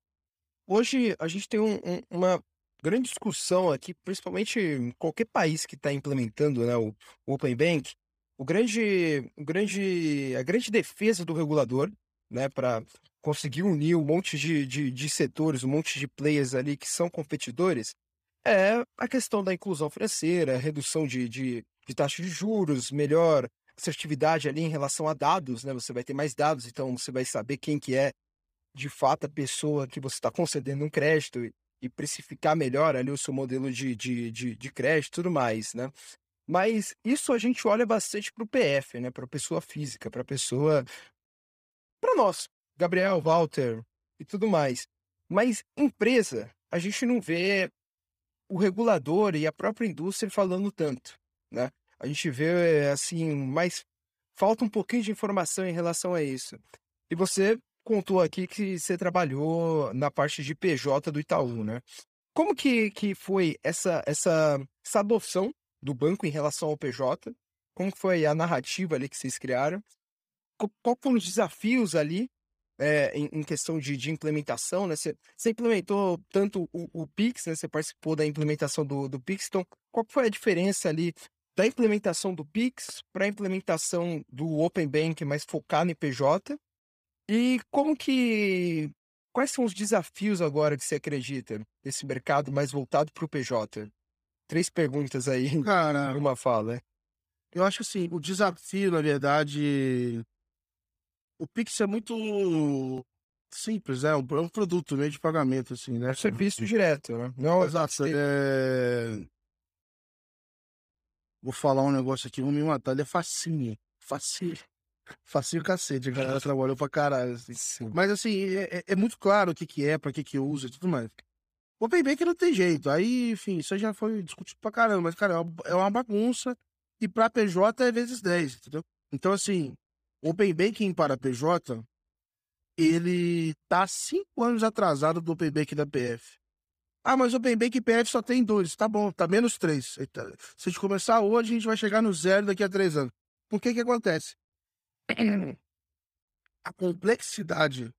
hoje a gente tem um, um, uma grande discussão aqui, principalmente em qualquer país que está implementando né, o, o Open Bank, o grande, o grande, a grande defesa do regulador, né, para conseguir unir um monte de, de, de, setores, um monte de players ali que são competidores, é a questão da inclusão financeira, redução de, de, de taxa de juros, melhor assertividade ali em relação a dados, né? Você vai ter mais dados, então você vai saber quem que é de fato a pessoa que você está concedendo um crédito e, e, precificar melhor ali o seu modelo de, de, de, de crédito e tudo mais, né? Mas isso a gente olha bastante para o PF, né? Para a pessoa física, para a pessoa. Para nós, Gabriel, Walter e tudo mais. Mas empresa, a gente não vê o regulador e a própria indústria falando tanto, né? A gente vê, assim, mais. Falta um pouquinho de informação em relação a isso. E você contou aqui que você trabalhou na parte de PJ do Itaú, né? Como que, que foi essa, essa, essa adoção do banco em relação ao PJ? Como foi a narrativa ali que vocês criaram? Qual foram os desafios ali é, em, em, questão de, de implementação, né? Você, você implementou tanto o, o, Pix, né? Você participou da implementação do, do Pix, então qual foi a diferença ali da implementação do Pix para a implementação do Open Bank mais focado em PJ? E como que quais são os desafios agora que você acredita desse mercado mais voltado para o PJ? Três perguntas aí Cara, uma fala. Eu acho assim, o desafio, na verdade, o Pix é muito simples, é um, é um produto meio de pagamento, assim, né? Serviço direto, né? Não, Exato. É... Vou falar um negócio aqui, vão me matar. Ele é facinho. Facinho. Facinho cacete, a galera trabalhou pra caralho. Assim. Mas assim, é, é, é, muito claro o que, que é, pra que, que usa e tudo mais. O Open Bank não tem jeito. Aí, enfim, isso já foi discutido pra caramba. Mas, cara, é uma é bagunça. E pra PJ é vezes 10, entendeu? Então, assim, o Banking para PJ, ele tá cinco anos atrasado do Open Bank da PF. Ah, mas o Open Bank PF só tem dois. Tá bom, tá menos três. Se a gente começar hoje, a gente vai chegar no zero daqui a três anos. Por que que acontece? A complexidade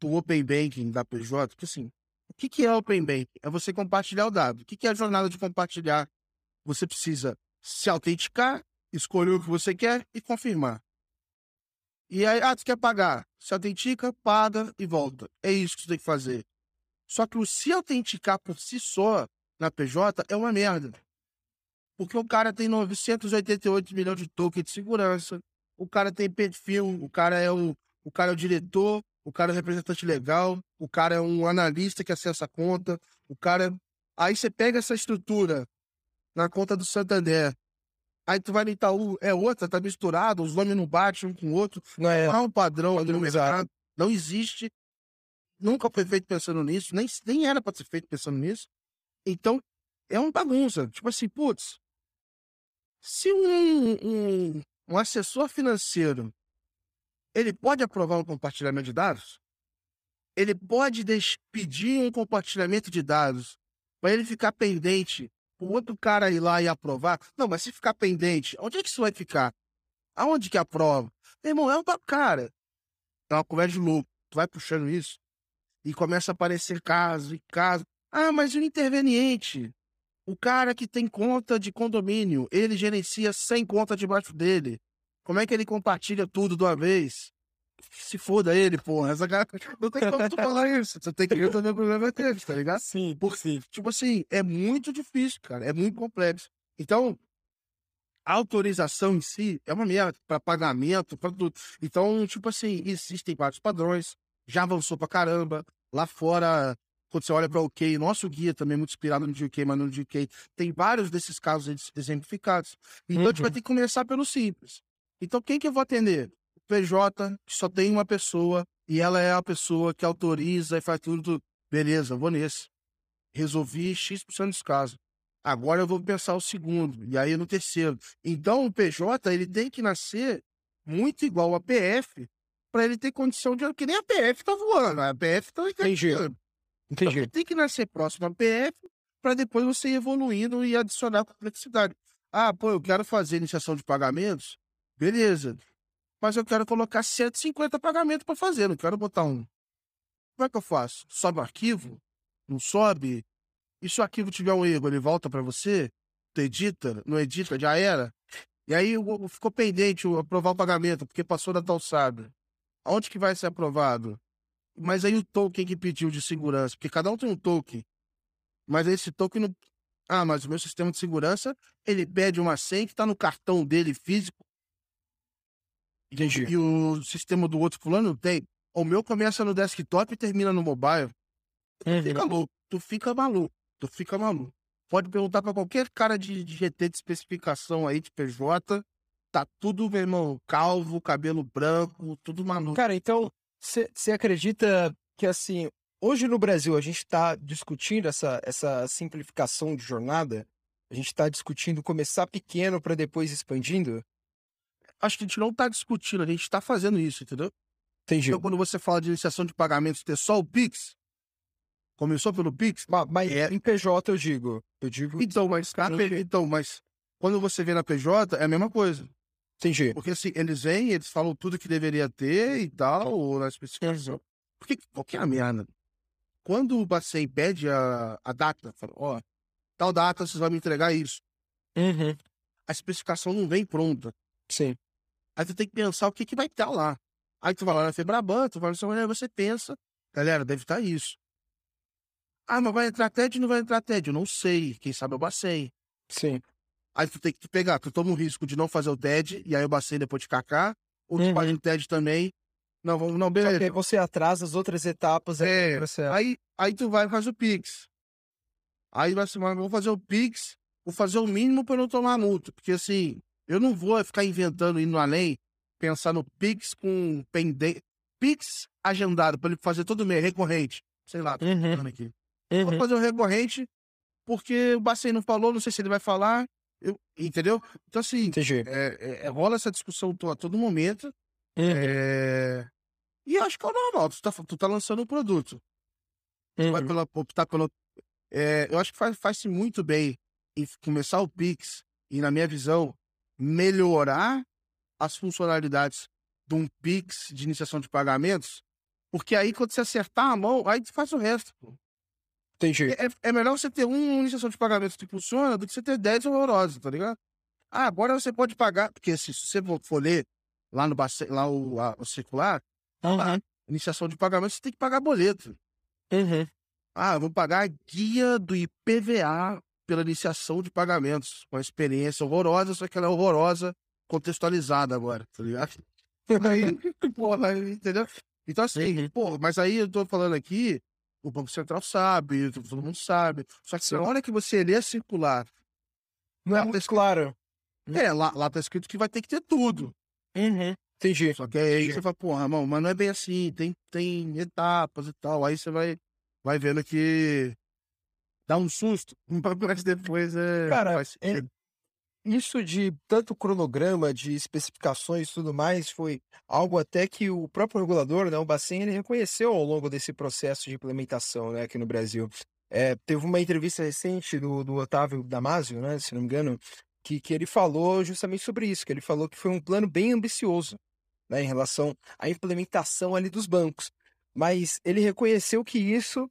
do Open Banking da PJ, porque assim, o que, que é Open Banking? É você compartilhar o dado. O que, que é a jornada de compartilhar? Você precisa se autenticar, escolher o que você quer e confirmar. E aí, ah, tu quer pagar? Se autentica, paga e volta. É isso que você tem que fazer. Só que o se autenticar por si só na PJ é uma merda. Porque o cara tem 988 milhões de tokens de segurança, o cara tem perfil, o cara é o, o cara é o diretor, o cara é o representante legal, o cara é um analista que acessa a conta, o cara. Aí você pega essa estrutura na conta do Santander. Aí tu vai no Itaú, é outra, tá misturado, os nomes não batem um com o outro. Não é não há um padrão ali no mercado. Não existe. Nunca foi feito pensando nisso, nem, nem era para ser feito pensando nisso. Então, é uma bagunça. Tipo assim, putz, se um, um, um assessor financeiro ele pode aprovar um compartilhamento de dados? Ele pode pedir um compartilhamento de dados para ele ficar pendente, o outro cara ir lá e aprovar? Não, mas se ficar pendente, onde é que isso vai ficar? Aonde que aprova? Meu irmão, é um cara. É uma conversa de louco. Tu vai puxando isso e começa a aparecer caso e caso. Ah, mas o interveniente, o cara que tem conta de condomínio, ele gerencia 100 contas debaixo dele. Como é que ele compartilha tudo de uma vez? Se foda ele, porra. Essa cara... Não tem como tu falar isso. Você tem que resolver o problema dele, tá ligado? Sim, por sim. Tipo assim, é muito difícil, cara. É muito complexo. Então, a autorização em si é uma merda para pagamento, para tudo. Então, tipo assim, existem vários padrões. Já avançou pra caramba. Lá fora, quando você olha para o UK, nosso guia também é muito inspirado no UK, mas no UK tem vários desses casos exemplificados. Então uhum. a gente vai ter que começar pelo simples. Então quem que eu vou atender? O PJ, que só tem uma pessoa e ela é a pessoa que autoriza e faz tudo. Beleza, vou nesse. Resolvi X% dos casos. Agora eu vou pensar o segundo, e aí no terceiro. Então o PJ ele tem que nascer muito igual a PF para ele ter condição de. Que nem a PF tá voando, a PF tá Entendi. Então, Entendi. tem que nascer próximo à PF para depois você ir evoluindo e adicionar complexidade. Ah, pô, eu quero fazer iniciação de pagamentos. Beleza. Mas eu quero colocar 150 pagamentos para fazer, não quero botar um. Como é que eu faço? Sobe o arquivo? Não sobe? E se o arquivo tiver um erro, ele volta para você? Tu edita? Não edita? Já era? E aí ficou pendente aprovar o pagamento, porque passou da tal sabe. Aonde que vai ser aprovado? Mas aí o token que pediu de segurança, porque cada um tem um token. Mas esse token não. Ah, mas o meu sistema de segurança, ele pede uma senha que está no cartão dele físico Entendi. e o sistema do outro fulano não tem. O meu começa no desktop e termina no mobile. Tu fica louco, tu fica maluco, tu fica maluco. Pode perguntar para qualquer cara de, de GT de especificação aí, de PJ. Tá tudo, meu irmão, calvo, cabelo branco, tudo maluco. Cara, então, você acredita que, assim, hoje no Brasil a gente está discutindo essa, essa simplificação de jornada? A gente está discutindo começar pequeno para depois expandindo? Acho que a gente não tá discutindo, a gente tá fazendo isso, entendeu? Entendi. Então, quando você fala de iniciação de pagamentos ter só o Pix, começou pelo Pix, Ma- Mas É. em PJ eu digo. Eu digo. então, mas, então, mas quando você vê na PJ, é a mesma coisa. Entendi. Porque assim, eles vêm, eles falam tudo que deveria ter e tal, ou na especificação. Porque qual que é a merda? Quando o Bacen pede a, a data, fala, ó, tal data vocês vão me entregar isso. Uhum. A especificação não vem pronta. Sim. Aí tu tem que pensar o que, que vai estar lá. Aí tu vai lá na Febraban, tu vai no seu aí você pensa, galera, deve estar isso. Ah, mas vai entrar TED ou não vai entrar TED? Eu não sei. Quem sabe é o Bacen. Sim. Aí tu tem que pegar, tu toma o risco de não fazer o TED, e aí o Bacen depois de KK, ou tu Uhum. faz o TED também. Não, vamos, não, Só que aí beleza. você atrasa as outras etapas É. Aí, aí tu vai e faz o Pix. Aí vai assim, eu vou fazer o Pix, vou fazer o mínimo para não tomar multa. Porque assim, eu não vou ficar inventando, indo além, pensar no Pix com pendente. Pix agendado para ele fazer todo mês, recorrente. Sei lá, tô Uhum. aqui. Vou Uhum. fazer o recorrente, porque o Bacen não falou, não sei se ele vai falar. Eu- entendeu? Então, assim, é, é- rola essa discussão a todo momento. Uhum. é, E acho que é o normal. Tu tá, tu tá lançando um produto. Tu vai Uhum. pela, optar pelo. É, eu acho que faz, faz-se muito bem em começar o Pix e, na minha visão, melhorar as funcionalidades de um Pix de iniciação de pagamentos, porque aí, quando você acertar a mão, aí tu faz o resto. pô. Entendi. É, é melhor você ter uma iniciação de pagamentos que funciona do que você ter 10 horrorosas, tá ligado? Ah, agora você pode pagar, porque se, você for- ler lá no lá o, a- o circular, Uhum. iniciação de pagamentos, você tem que pagar boleto. Uhum. Ah, eu vou pagar a guia do IPVA pela iniciação de pagamentos. Uma experiência horrorosa, só que ela é horrorosa contextualizada agora, tá ligado? Aí, porra, entendeu? Então, assim, Uhum. pô, mas aí eu tô falando aqui, o Banco Central sabe, todo mundo sabe. Só que Sim. na hora que você lê a circular, Não é Lá muito tá claro. é, lá, lá tá escrito que vai ter que ter tudo. Uhum. Entendi. Só que aí Entendi. você fala, porra, mano, mas não é bem assim, tem, tem etapas e tal. Aí você vai, vai vendo que dá um susto, mas depois é. Cara, faz é-. Isso de tanto cronograma, de especificações e tudo mais, foi algo até que o próprio regulador, né, o Bacen, ele reconheceu ao longo desse processo de implementação, né, aqui no Brasil. É, teve uma entrevista recente do, do Otávio Damasio, né, se não me engano, que, que ele falou justamente sobre isso, que ele falou que foi um plano bem ambicioso, né, em relação à implementação ali dos bancos. Mas ele reconheceu que isso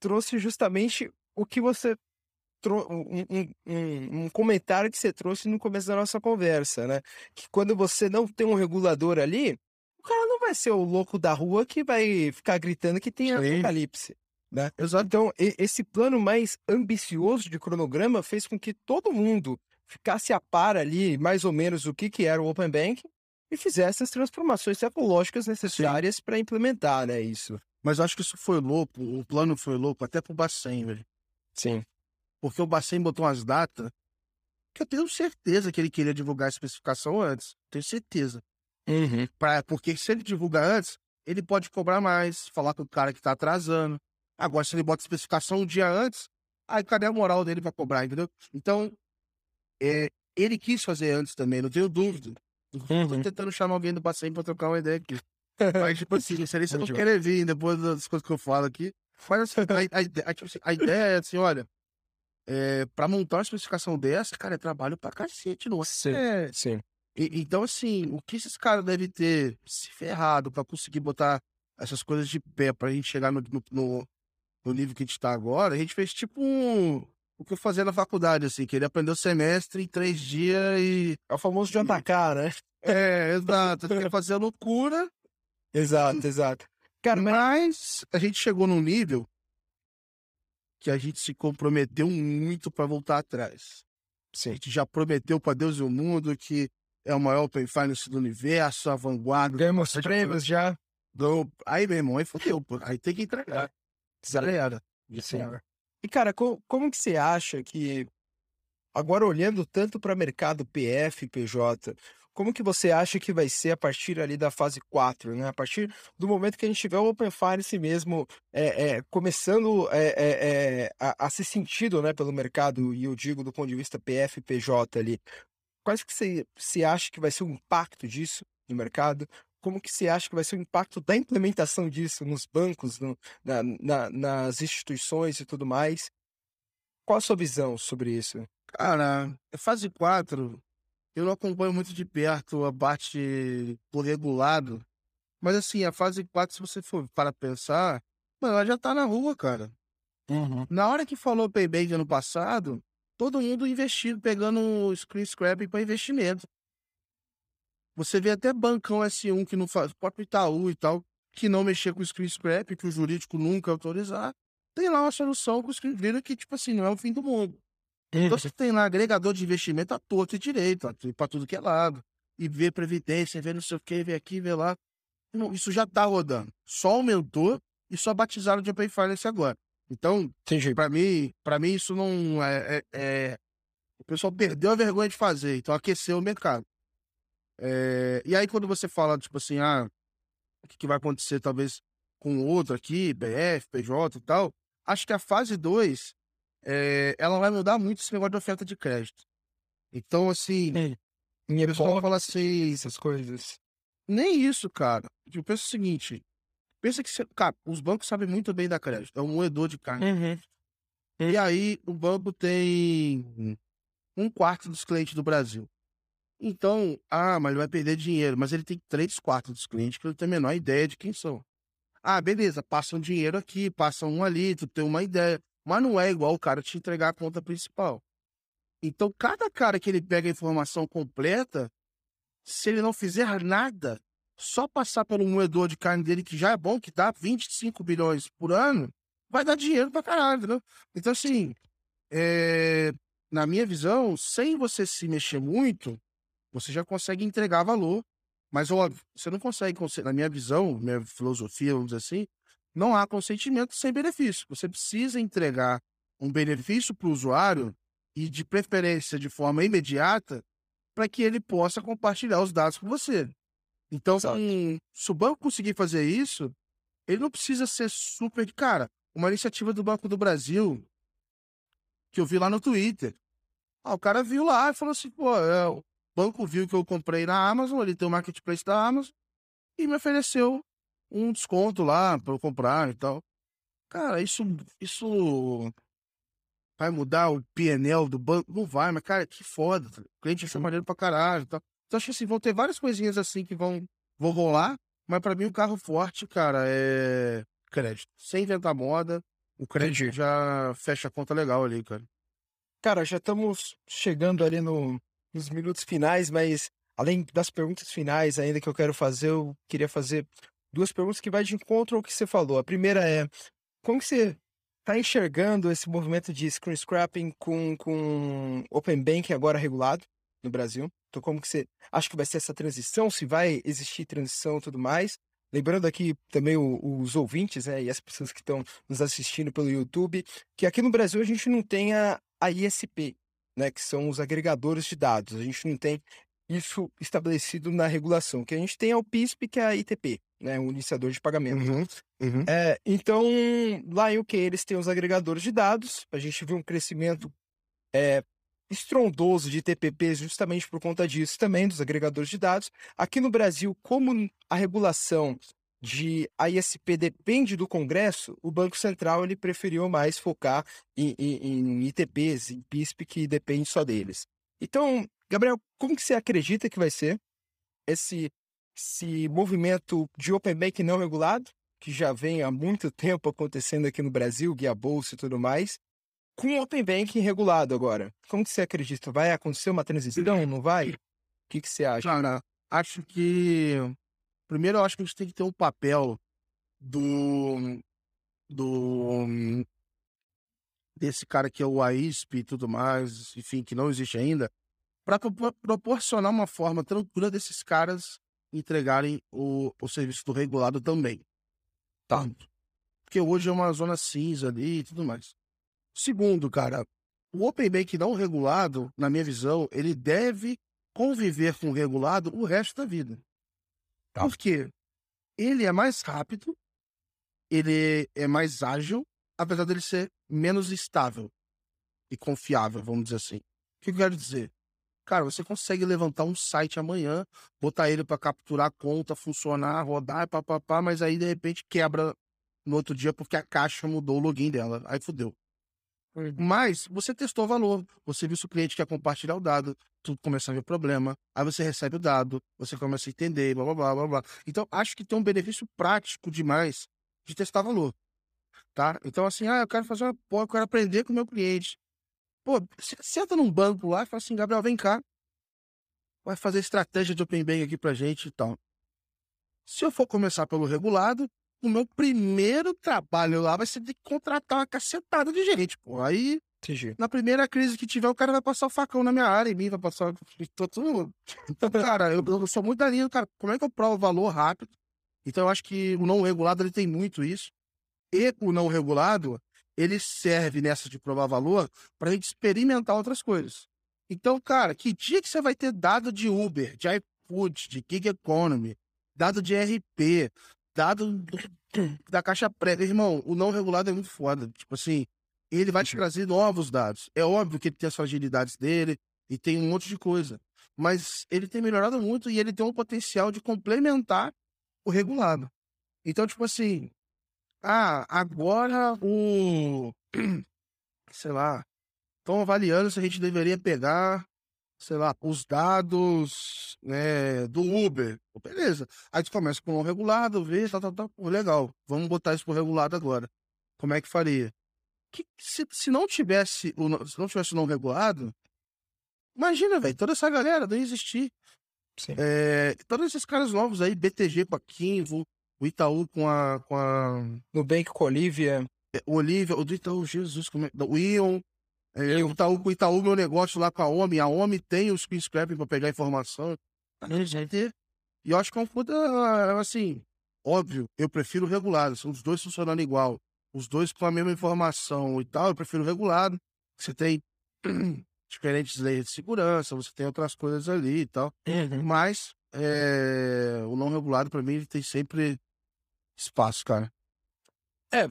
trouxe justamente o que você um, um- um- comentário que você trouxe no começo da nossa conversa, né? Que quando você não tem um regulador ali, o cara não vai ser o louco da rua que vai ficar gritando que tem Sim. apocalipse, né? Exato. Então, esse plano mais ambicioso de cronograma fez com que todo mundo ficasse a par ali, mais ou menos, o que, que era o Open Banking e fizesse as transformações tecnológicas necessárias para implementar, né, isso. Mas acho que isso foi louco, o plano foi louco, até pro Bacen, velho. Sim. Porque o Bacen botou umas datas que eu tenho certeza que ele queria divulgar a especificação antes. Tenho certeza. Uhum. Pra, porque se ele divulgar antes, ele pode cobrar mais, falar com o cara que tá atrasando. Agora, se ele bota especificação um dia antes, aí cadê a moral dele pra cobrar, entendeu? Então, é, ele quis fazer antes também, não tenho dúvida. Uhum. Tô tentando chamar alguém do passeio pra trocar uma ideia aqui. Mas, tipo assim, se não querer vir depois das coisas que eu falo aqui, assim, a, a, a, tipo assim, a ideia é assim, olha, é, pra montar uma especificação dessa, cara, é trabalho pra cacete, não é? Sim, sim. E, então, assim, o que esses caras devem ter se ferrado pra conseguir botar essas coisas de pé pra gente chegar no, no, no nível que a gente tá agora, a gente fez tipo um, o que eu fazia na faculdade, assim, que ele aprendeu semestre em três dias e. É o famoso de atacar, né? É, exato. Ele fazia loucura. Exato, exato. Cara, mas a gente chegou num nível que a gente se comprometeu muito para voltar atrás. Sim. A gente já prometeu para Deus e o mundo que é o maior Open Finance do universo, a vanguarda. Ganhamos prêmios já. Do... Aí, meu irmão, aí fodeu. Aí tem que entregar. Era. Sim. E, cara, co como que você acha que, agora olhando tanto para mercado PF PJ, como que você acha que vai ser a partir ali da fase 4, né? A partir do momento que a gente tiver o Open Finance mesmo é, é, começando é, a, a ser sentido né, pelo mercado, e eu digo do ponto de vista PF e PJ ali, quais que você, você acha que vai ser o impacto disso no mercado? como que você acha que vai ser o impacto da implementação disso nos bancos, no, na, na, nas instituições e tudo mais? Qual a sua visão sobre isso? Cara, fase 4, eu não acompanho muito de perto a parte do regulado, mas assim, a fase 4, se você for para pensar, mano, ela já tá na rua, cara. Uhum. Na hora que falou Paybank ano passado, todo mundo investindo, pegando o screen scrapping para investimento. Você vê até bancão S1 que não faz, próprio Itaú e tal, que não mexer com o screen scrap, que o jurídico nunca autorizar. Tem lá uma solução com o screen scrap que, tipo assim, não é o fim do mundo. Então você tem lá agregador de investimento a torto e direito, para tudo que é lado. E vê previdência, vê não sei o que, vê aqui, vê lá. Isso já tá rodando. Só aumentou e só batizaram de Open Finance agora. Então, para mim, para mim isso não é, é, é, O pessoal perdeu a vergonha de fazer, então aqueceu o mercado. É, e aí, quando você fala, tipo assim, ah, o que, que vai acontecer talvez com outro aqui, BF, PJ e tal, acho que a fase 2, é, ela vai mudar muito esse negócio de oferta de crédito. Então, assim, é. Em pessoal fala assim, essas coisas. Nem isso, cara. Eu penso o seguinte, pensa que, cara, os bancos sabem muito bem da crédito, é um moedor de carne. Uhum. E aí, o banco tem um quarto dos clientes do Brasil. Então, ah, mas ele vai perder dinheiro. Mas ele tem três quartos dos clientes que ele tem a menor ideia de quem são. Ah, beleza, passa um dinheiro aqui, passa um ali, tu tem uma ideia. Mas não é igual o cara te entregar a conta principal. Então, cada cara que ele pega a informação completa, se ele não fizer nada, só passar pelo moedor de carne dele, que já é bom, que dá 25 bilhões por ano, vai dar dinheiro pra caralho, entendeu? Então, assim, é... na minha visão, sem você se mexer muito, você já consegue entregar valor, mas óbvio, você não consegue, na minha visão, minha filosofia, vamos dizer assim, não há consentimento sem benefício. Você precisa entregar um benefício para o usuário e, de preferência, de forma imediata, para que ele possa compartilhar os dados com você. Então, um, se o banco conseguir fazer isso, ele não precisa ser super. Cara, uma iniciativa do Banco do Brasil, que eu vi lá no Twitter. Ah, o cara viu lá e falou assim: pô, é, banco viu que eu comprei na Amazon, ele tem o marketplace da Amazon e me ofereceu um desconto lá para eu comprar e tal. Cara, isso, isso vai mudar o PNL do banco? Não vai, mas, cara, que foda. Tá? O cliente está maneiro pra caralho e tal. Então, acho que assim, vão ter várias coisinhas assim que vão, vão rolar, mas para mim o carro forte, cara, é crédito. Sem inventar moda, o crédito já fecha a conta legal ali, cara. Cara, já estamos chegando ali no, nos minutos finais, mas além das perguntas finais ainda que eu quero fazer, eu queria fazer duas perguntas que vai de encontro ao que você falou. A primeira é, como que você está enxergando esse movimento de screen scrapping com, com Open Banking agora regulado no Brasil? Então, como que você acha que vai ser essa transição? Se vai existir transição e tudo mais? Lembrando aqui também os ouvintes né, e as pessoas que estão nos assistindo pelo YouTube, que aqui no Brasil a gente não tem a, a ISP, né, que são os agregadores de dados. A gente não tem isso estabelecido na regulação. O que a gente tem é o PISP, que é a ITP, né, um iniciador de pagamento. Uhum, uhum. É, então, lá em UK eles têm os agregadores de dados, a gente viu um crescimento é, estrondoso de TPPs justamente por conta disso também, dos agregadores de dados. Aqui no Brasil, como a regulação de ISP depende do Congresso, o Banco Central ele preferiu mais focar em, em, em ITPs, em PISP, que depende só deles. Então, Gabriel, como que você acredita que vai ser esse, esse movimento de Open Bank não regulado, que já vem há muito tempo acontecendo aqui no Brasil, guia bolsa e tudo mais, com Open Bank regulado agora? Como que você acredita? Vai acontecer uma transição? Não vai? O que, que você acha? Cara, acho que Primeiro, eu acho que a gente tem que ter um papel do. do. desse cara que é o AISP e tudo mais, enfim, que não existe ainda, para proporcionar uma forma tranquila desses caras entregarem o, o serviço do regulado também. Tá? Porque hoje é uma zona cinza ali e tudo mais. Segundo, cara, o Open Bank não regulado, na minha visão, ele deve conviver com o regulado o resto da vida. Tá. Porque ele é mais rápido, ele é mais ágil, apesar dele ser menos estável e confiável, vamos dizer assim. O que eu quero dizer? Cara, você consegue levantar um site amanhã, botar ele para capturar a conta, funcionar, rodar, papapá, mas aí de repente quebra no outro dia porque a caixa mudou o login dela. Aí fudeu. Uhum. Mas você testou o valor, você viu se o cliente quer compartilhar o dado, tu começa a ver problema, aí você recebe o dado, você começa a entender, blá blá blá blá blá. Então, acho que tem um benefício prático demais de testar valor. Tá? Então, assim, ah, eu quero fazer uma eu quero aprender com o meu cliente. Pô, senta num banco lá e fala assim, Gabriel, vem cá. Vai fazer estratégia de Open Bank aqui pra gente e tal. Se eu for começar pelo regulado, o meu primeiro trabalho lá vai ser de contratar uma cacetada de gente, pô. Aí, Entendi. na primeira crise que tiver, o cara vai passar o facão na minha área, em mim, vai passar. Tudo... cara, eu, eu, sou muito da linha, cara, como é que eu provo valor rápido? Então, eu acho que o não regulado ele tem muito isso. E o não regulado, ele serve nessa de provar valor para a gente experimentar outras coisas. Então, cara, que dia que você vai ter dado de Uber, de iFood, de Gig Economy, dado de RP, dado da caixa prévia. Irmão, o não regulado é muito foda. Tipo assim, ele vai te uhum. trazer novos dados. É óbvio que ele tem as fragilidades dele e tem um monte de coisa. Mas ele tem melhorado muito e ele tem um potencial de complementar o regulado. Então, tipo assim, ah, agora o. Sei lá. Estão avaliando se a gente deveria pegar sei lá, os dados né, do Uber. Beleza. Aí tu começa com o regulado, vê, tá, tá, tá, pô, legal. Vamos botar isso pro regulado agora. Como é que faria? Que, se, se não tivesse o se não tivesse o não regulado, imagina, velho, toda essa galera não ia existir. É, todos esses caras novos aí, BTG Kimvo, o Itaú com a. Com a... Nubank com a Olivia. É, o Olivia, o do Itaú, Jesus, como é? O Ion, é, o Itaú, o Itaú, meu negócio lá com a OMI, a OMI tem o screen scrapping para pegar informação. E eu acho que é um puta, assim, óbvio, eu prefiro regulado, são os dois funcionando igual, os dois com a mesma informação e tal, eu prefiro regulado. Você tem diferentes leis de segurança, você tem outras coisas ali e tal. Uhum. Mas é, o não regulado, para mim, ele tem sempre espaço, cara. É,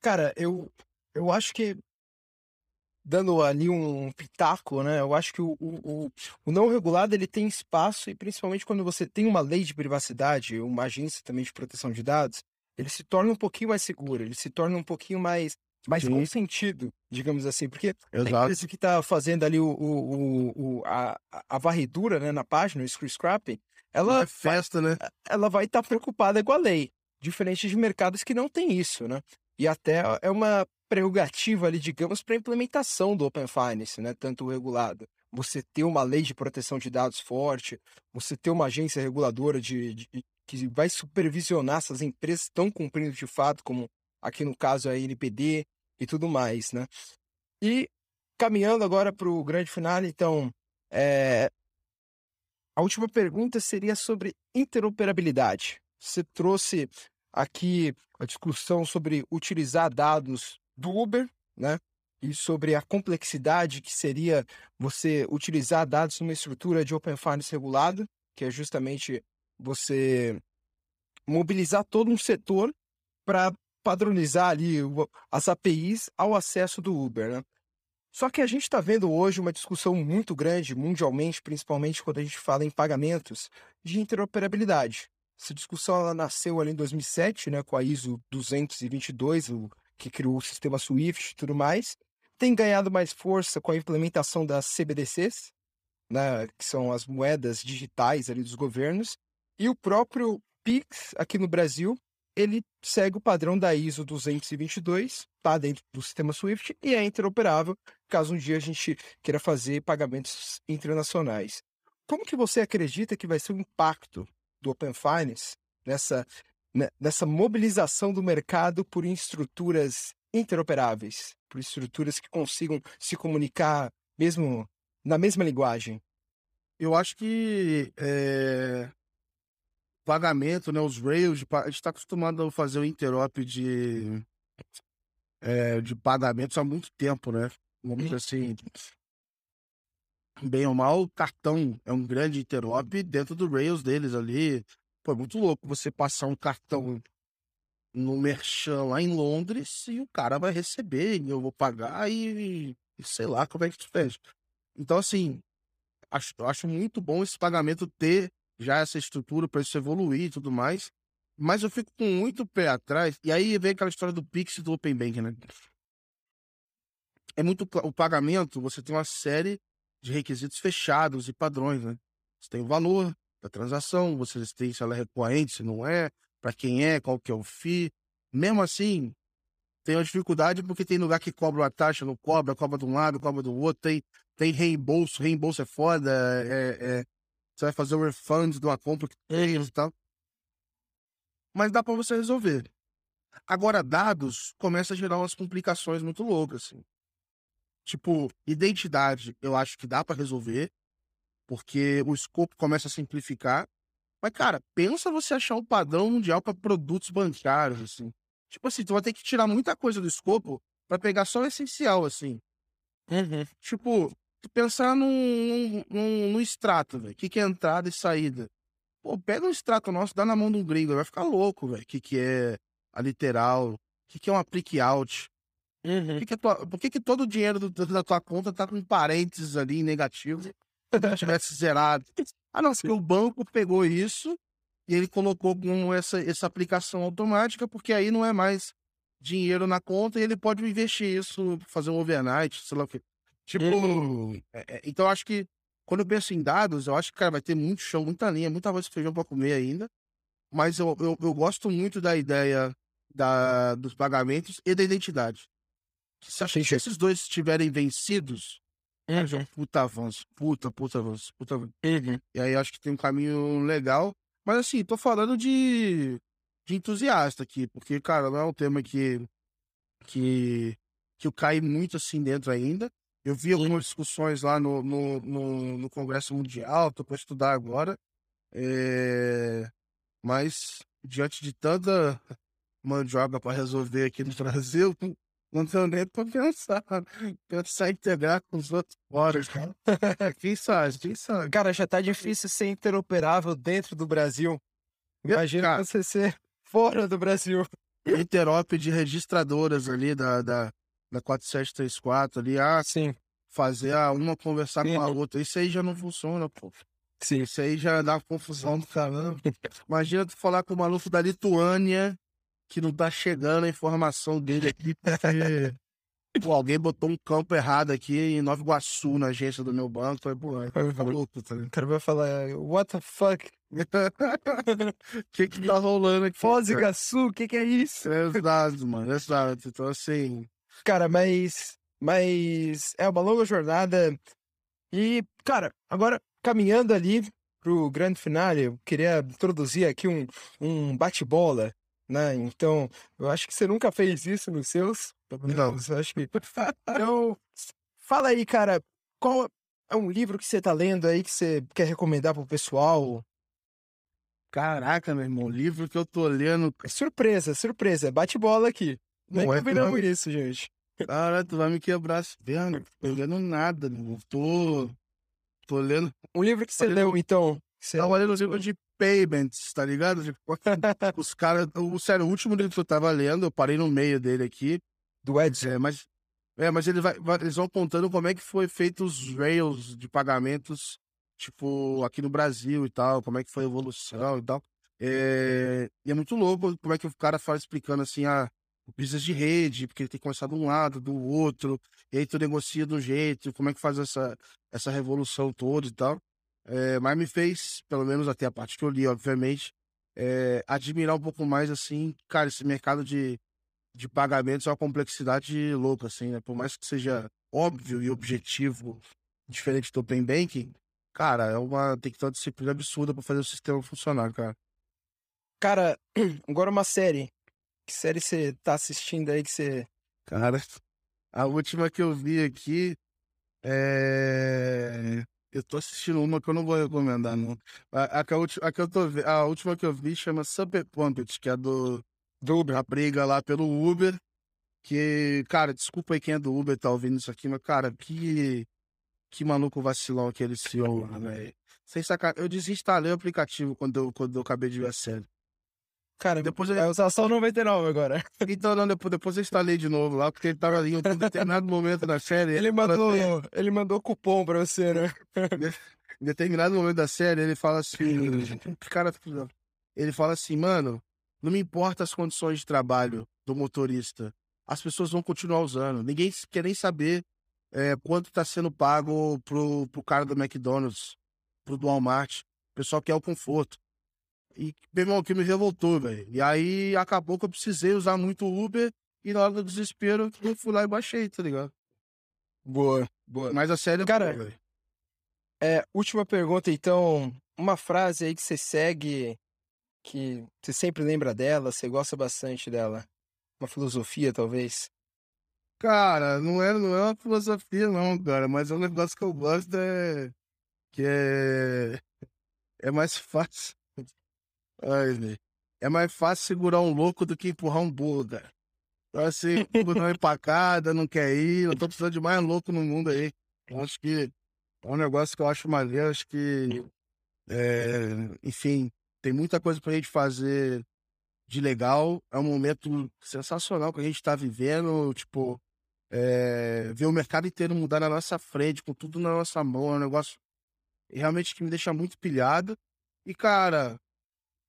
cara, eu, eu acho que dando ali um pitaco, né? Eu acho que o, o, o, não regulado ele tem espaço e principalmente quando você tem uma lei de privacidade, uma agência também de proteção de dados, ele se torna um pouquinho mais seguro, ele se torna um pouquinho mais mais Sim. consentido, digamos assim, porque Exato. a empresa que está fazendo ali o, o, o, a, a varredura né, na página, o screen scrapping, ela é festa, né? Ela vai estar tá preocupada com a lei, diferente de mercados que não tem isso, né? E até é uma prerrogativa ali, digamos, para a implementação do Open Finance, né? Tanto regulado. Você ter uma lei de proteção de dados forte, você ter uma agência reguladora de, de que vai supervisionar se as empresas estão cumprindo de fato, como aqui no caso a NPD e tudo mais, né? E caminhando agora para o grande final, então, é... a última pergunta seria sobre interoperabilidade. Você trouxe aqui a discussão sobre utilizar dados do Uber, né? E sobre a complexidade que seria você utilizar dados numa estrutura de Open Finance regulada, que é justamente você mobilizar todo um setor para padronizar ali as APIs ao acesso do Uber, né? Só que a gente está vendo hoje uma discussão muito grande, mundialmente, principalmente quando a gente fala em pagamentos, de interoperabilidade. Essa discussão ela nasceu ali em 2007, né, com a ISO 222, o, que criou o sistema SWIFT e tudo mais. Tem ganhado mais força com a implementação das CBDCs, né, que são as moedas digitais ali dos governos, e o próprio Pix aqui no Brasil, ele segue o padrão da ISO 222, está dentro do sistema SWIFT e é interoperável, caso um dia a gente queira fazer pagamentos internacionais. Como que você acredita que vai ser o impacto do Open Finance nessa, né, nessa mobilização do mercado por estruturas interoperáveis, por estruturas que consigam se comunicar mesmo na mesma linguagem? Eu acho que é, pagamento, né, os rails, a gente está acostumado a fazer o interop de, é, de pagamentos há muito tempo, né? Vamos dizer assim, bem ou mal, o cartão é um grande interop dentro do rails deles ali. Pô, é muito louco você passar um cartão no Merchan lá em Londres e o cara vai receber e eu vou pagar e, e sei lá como é que tu fez. Então, assim, acho, acho muito bom esse pagamento ter já essa estrutura para isso evoluir e tudo mais. Mas eu fico com muito pé atrás. E aí vem aquela história do Pix e do Open Bank, né? É muito o pagamento, você tem uma série de requisitos fechados e padrões, né? Você tem o valor da transação, você tem se ela é recorrente, se não é, para quem é, qual que é o FII. Mesmo assim, tem uma dificuldade porque tem lugar que cobra uma taxa, não cobra, cobra de um lado, cobra do outro, tem, tem reembolso, reembolso é foda, é, é você vai fazer o refund de uma compra que tem e tal. Mas dá para você resolver. Agora, dados começa a gerar umas complicações muito loucas, assim. Tipo, identidade, eu acho que dá para resolver, porque o escopo começa a simplificar. Mas, cara, pensa você achar um padrão mundial para produtos bancários, assim. Tipo assim, tu vai ter que tirar muita coisa do escopo para pegar só o essencial, assim. Uhum. Tipo, tu pensar num, num, num extrato, velho. O que, que é entrada e saída? Pô, pega um extrato nosso, dá na mão de um gringo, vai ficar louco, velho. O que, que é a literal? O que, que é um applique out? Uhum. Por, que, que, tua, por que, que todo o dinheiro do, da tua conta tá com parênteses ali negativo? Se tivesse zerado. Ah, não, porque o banco pegou isso e ele colocou com essa, essa aplicação automática, porque aí não é mais dinheiro na conta e ele pode investir isso, fazer um overnight, sei lá o que. Tipo, é, é, então acho que quando eu penso em dados, eu acho que, cara, vai ter muito chão, muita linha, muita voz de feijão para comer ainda. Mas eu, eu, eu, gosto muito da ideia da, dos pagamentos e da identidade. Se, se esses dois estiverem vencidos, é um puta avanço, puta, puta avanço, puta avanço. Uhum. E aí acho que tem um caminho legal. Mas assim, tô falando de, de entusiasta aqui, porque, cara, não é um tema que, que, que eu caí muito assim dentro ainda. Eu vi algumas discussões lá no, no, no, no Congresso Mundial, estou para estudar agora. É... Mas, diante de tanta mandioca para resolver aqui no Brasil, não tenho nem para pensar. Pensar em integrar com os outros fora. quem sabe? Quem sabe? Cara, já tá difícil ser interoperável dentro do Brasil. Imagina Cara, você ser fora do Brasil. Interop de registradoras ali da, da, da 4734 ali, ah, sim. fazer a uma conversar sim. com a outra. Isso aí já não funciona, pô. Sim. Isso aí já dá confusão do caramba. Imagina tu falar com o maluco da Lituânia que não tá chegando a informação dele aqui porque pô, alguém botou um campo errado aqui em Nova Iguaçu, na agência do meu banco. Falei, pô, é louco, tá O cara vai falar, what the fuck? O que que tá rolando aqui? Foz Iguaçu, o que que é isso? Exato, mano, exato. Então, assim, Cara, mas. Mas é uma longa jornada. E, cara, agora caminhando ali pro grande finale, eu queria introduzir aqui um, um bate-bola, né? Então, eu acho que você nunca fez isso nos seus. Não. Eu acho que. Então, fala aí, cara, qual é um livro que você tá lendo aí que você quer recomendar pro pessoal? Caraca, meu irmão, livro que eu tô lendo. Surpresa, surpresa, bate-bola aqui. Não, não é combinamos isso, gente. Cara, tu vai me quebrar as pernas. Tô lendo nada, meu. Tô. Tô lendo. Um livro que você leu, então? Você... Tava lendo um livro de payments, tá ligado? Tipo, os caras. O sério, o último livro que eu tava lendo, eu parei no meio dele aqui. Do Edson. É, mas, é, mas ele vai, eles vão contando como é que foi feito os rails de pagamentos, tipo, aqui no Brasil e tal, como é que foi a evolução e tal. É, e é muito louco como é que o cara fala explicando assim, a o business de rede, porque ele tem que começar de um lado, do outro, e aí tu negocia um jeito, como é que faz essa, essa revolução toda e tal. É, mas me fez, pelo menos até a parte que eu li, obviamente, é, admirar um pouco mais, assim, cara, esse mercado de, de pagamentos é uma complexidade louca, assim, né? Por mais que seja óbvio e objetivo, diferente do Open Banking, cara, é uma, tem que ter uma disciplina absurda para fazer o sistema funcionar, cara. Cara, agora uma série. Que série você tá assistindo aí que você. Cara, a última que eu vi aqui é. Eu tô assistindo uma que eu não vou recomendar, não. A, a, que a, a que eu tô a última que eu vi chama Super Pumped, que é do, do Uber, a briga lá pelo Uber. Que, cara, desculpa aí quem é do Uber tá ouvindo isso aqui, mas, cara, que. Que maluco vacilão aquele CEO lá, velho. Sem sacanagem. Eu desinstalei o aplicativo quando eu, quando eu acabei de ver a série. Cara, Depois eu- vai usar só o 99 agora. Então, não, depois, depois eu instalei de novo lá, porque ele tava ali em um determinado momento da série. Ele mandou, assim- ele mandou cupom pra você, né? em determinado momento da série, ele fala assim. cara, ele fala assim, mano, não me importa as condições de trabalho do motorista. As pessoas vão continuar usando. Ninguém quer nem saber é, quanto tá sendo pago pro, pro cara do McDonald's, pro do Walmart. O pessoal quer o conforto. E, meu irmão, que me revoltou, velho. E aí acabou que eu precisei usar muito Uber e na hora do desespero eu fui lá e baixei, tá ligado? Boa, boa. Mas a série é Cara, boa. É, última pergunta, então. Uma frase aí que você segue, que você sempre lembra dela, você gosta bastante dela. Uma filosofia, talvez. Cara, não é, não é uma filosofia, não, cara, mas é um negócio que eu gosto é. Que é. É mais fácil. Ai. É mais fácil segurar um louco do que empurrar um cara. Então, assim, o não é empacada, não quer ir. Eu tô precisando de mais louco no mundo aí. Eu acho que é um negócio que eu acho maneiro. Acho que. é, enfim, tem muita coisa pra gente fazer de legal. É um momento sensacional que a gente tá vivendo. Tipo, é, ver o mercado inteiro mudar na nossa frente, com tudo na nossa mão, é um negócio realmente que me deixa muito pilhado. E, cara,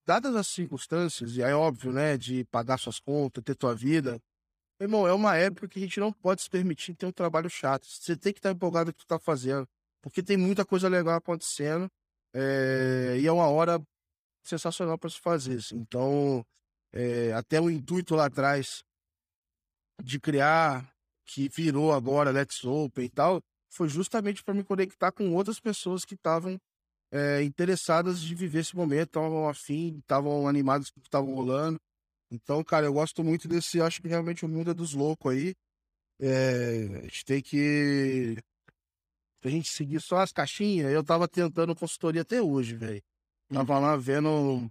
dadas as circunstâncias, e é óbvio, né, de pagar suas contas, ter tua vida, irmão, é uma época que a gente não pode se permitir ter um trabalho chato. Você tem que estar empolgado com o que tu tá fazendo, porque tem muita coisa legal acontecendo, é, e é uma hora sensacional para se fazer. assim. Então, é, até o intuito lá atrás de criar, que virou agora Let's Open e tal, foi justamente para me conectar com outras pessoas que estavam é, interessadas de viver esse momento, estavam afim, estavam animados com o que estavam rolando. Então, cara, eu gosto muito desse, acho que realmente o mundo é dos loucos aí. É, a gente tem que. A gente seguir só as caixinhas. Eu tava tentando consultoria até hoje, velho. Tava lá vendo.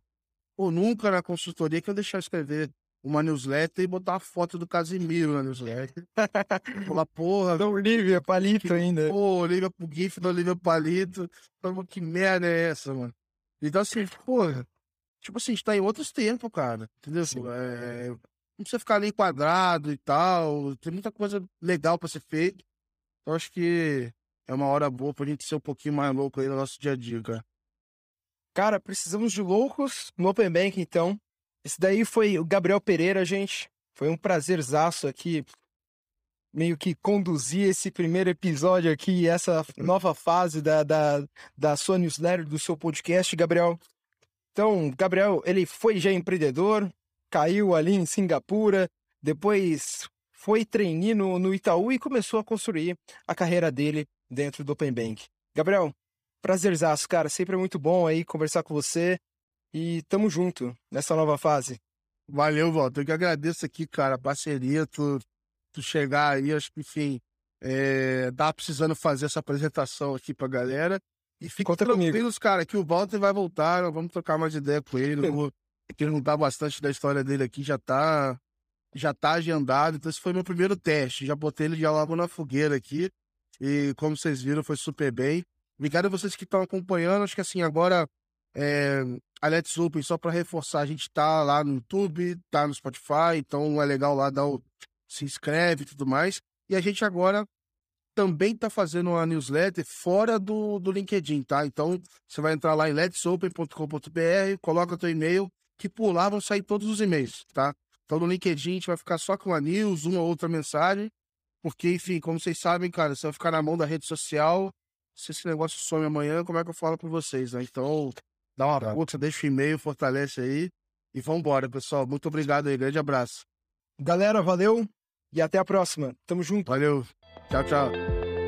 Pô, nunca na consultoria que eu deixar escrever uma newsletter e botar a foto do Casimiro na newsletter. Falar, porra, Da Olivia, palito ainda. Pô, Olivia pro GIF da Olivia Palito. Falei, que merda é essa, mano? Então, assim, porra, tipo assim, a gente tá em outros tempos, cara. Entendeu? Sim. É, não precisa ficar ali enquadrado e tal. Tem muita coisa legal pra ser feita. Então, acho que é uma hora boa pra gente ser um pouquinho mais louco aí no nosso dia a dia, cara. Cara, precisamos de loucos no Open Bank, então. Esse daí foi o Gabriel Pereira, gente. Foi um prazerzaço aqui, meio que conduzir esse primeiro episódio aqui, essa nova fase da, da, da sua newsletter, do seu podcast, Gabriel. Então, Gabriel, ele foi já empreendedor, caiu ali em Singapura, depois foi trainee no, no Itaú e começou a construir a carreira dele dentro do Open Bank. Gabriel, prazerzaço, cara. Sempre é muito bom aí conversar com você. E tamo junto nessa nova fase. Valeu, Walter. Eu que agradeço aqui, cara, a parceria, tu, tu chegar aí, acho que, enfim, é, tá precisando fazer essa apresentação aqui pra galera. E fica Conta comigo. tranquilos, cara, que o Walter vai voltar, vamos trocar mais ideia com ele. Vou perguntar bastante da história dele aqui, já tá, já tá agendado. Então, esse foi meu primeiro teste. Já botei ele já logo na fogueira aqui. E como vocês viram, foi super bem. Obrigado a vocês que estão acompanhando. Acho que assim, agora É, a Let's Open, só para reforçar, a gente tá lá no YouTube, tá no Spotify, então é legal lá dar o se inscreve e tudo mais. E a gente agora também tá fazendo uma newsletter fora do, do LinkedIn, tá? Então você vai entrar lá em letsopen.com.br, coloca teu e-mail, que por lá vão sair todos os e-mails, tá? Então no LinkedIn a gente vai ficar só com a news, uma ou outra mensagem, porque, enfim, como vocês sabem, cara, se eu ficar na mão da rede social, se esse negócio some amanhã, como é que eu falo com vocês, né? Então, dá uma tá. deixa o e-mail, fortalece aí e vambora, pessoal. Muito obrigado aí, grande abraço. Galera, valeu e até a próxima. Tamo junto. Valeu. Tchau, tchau.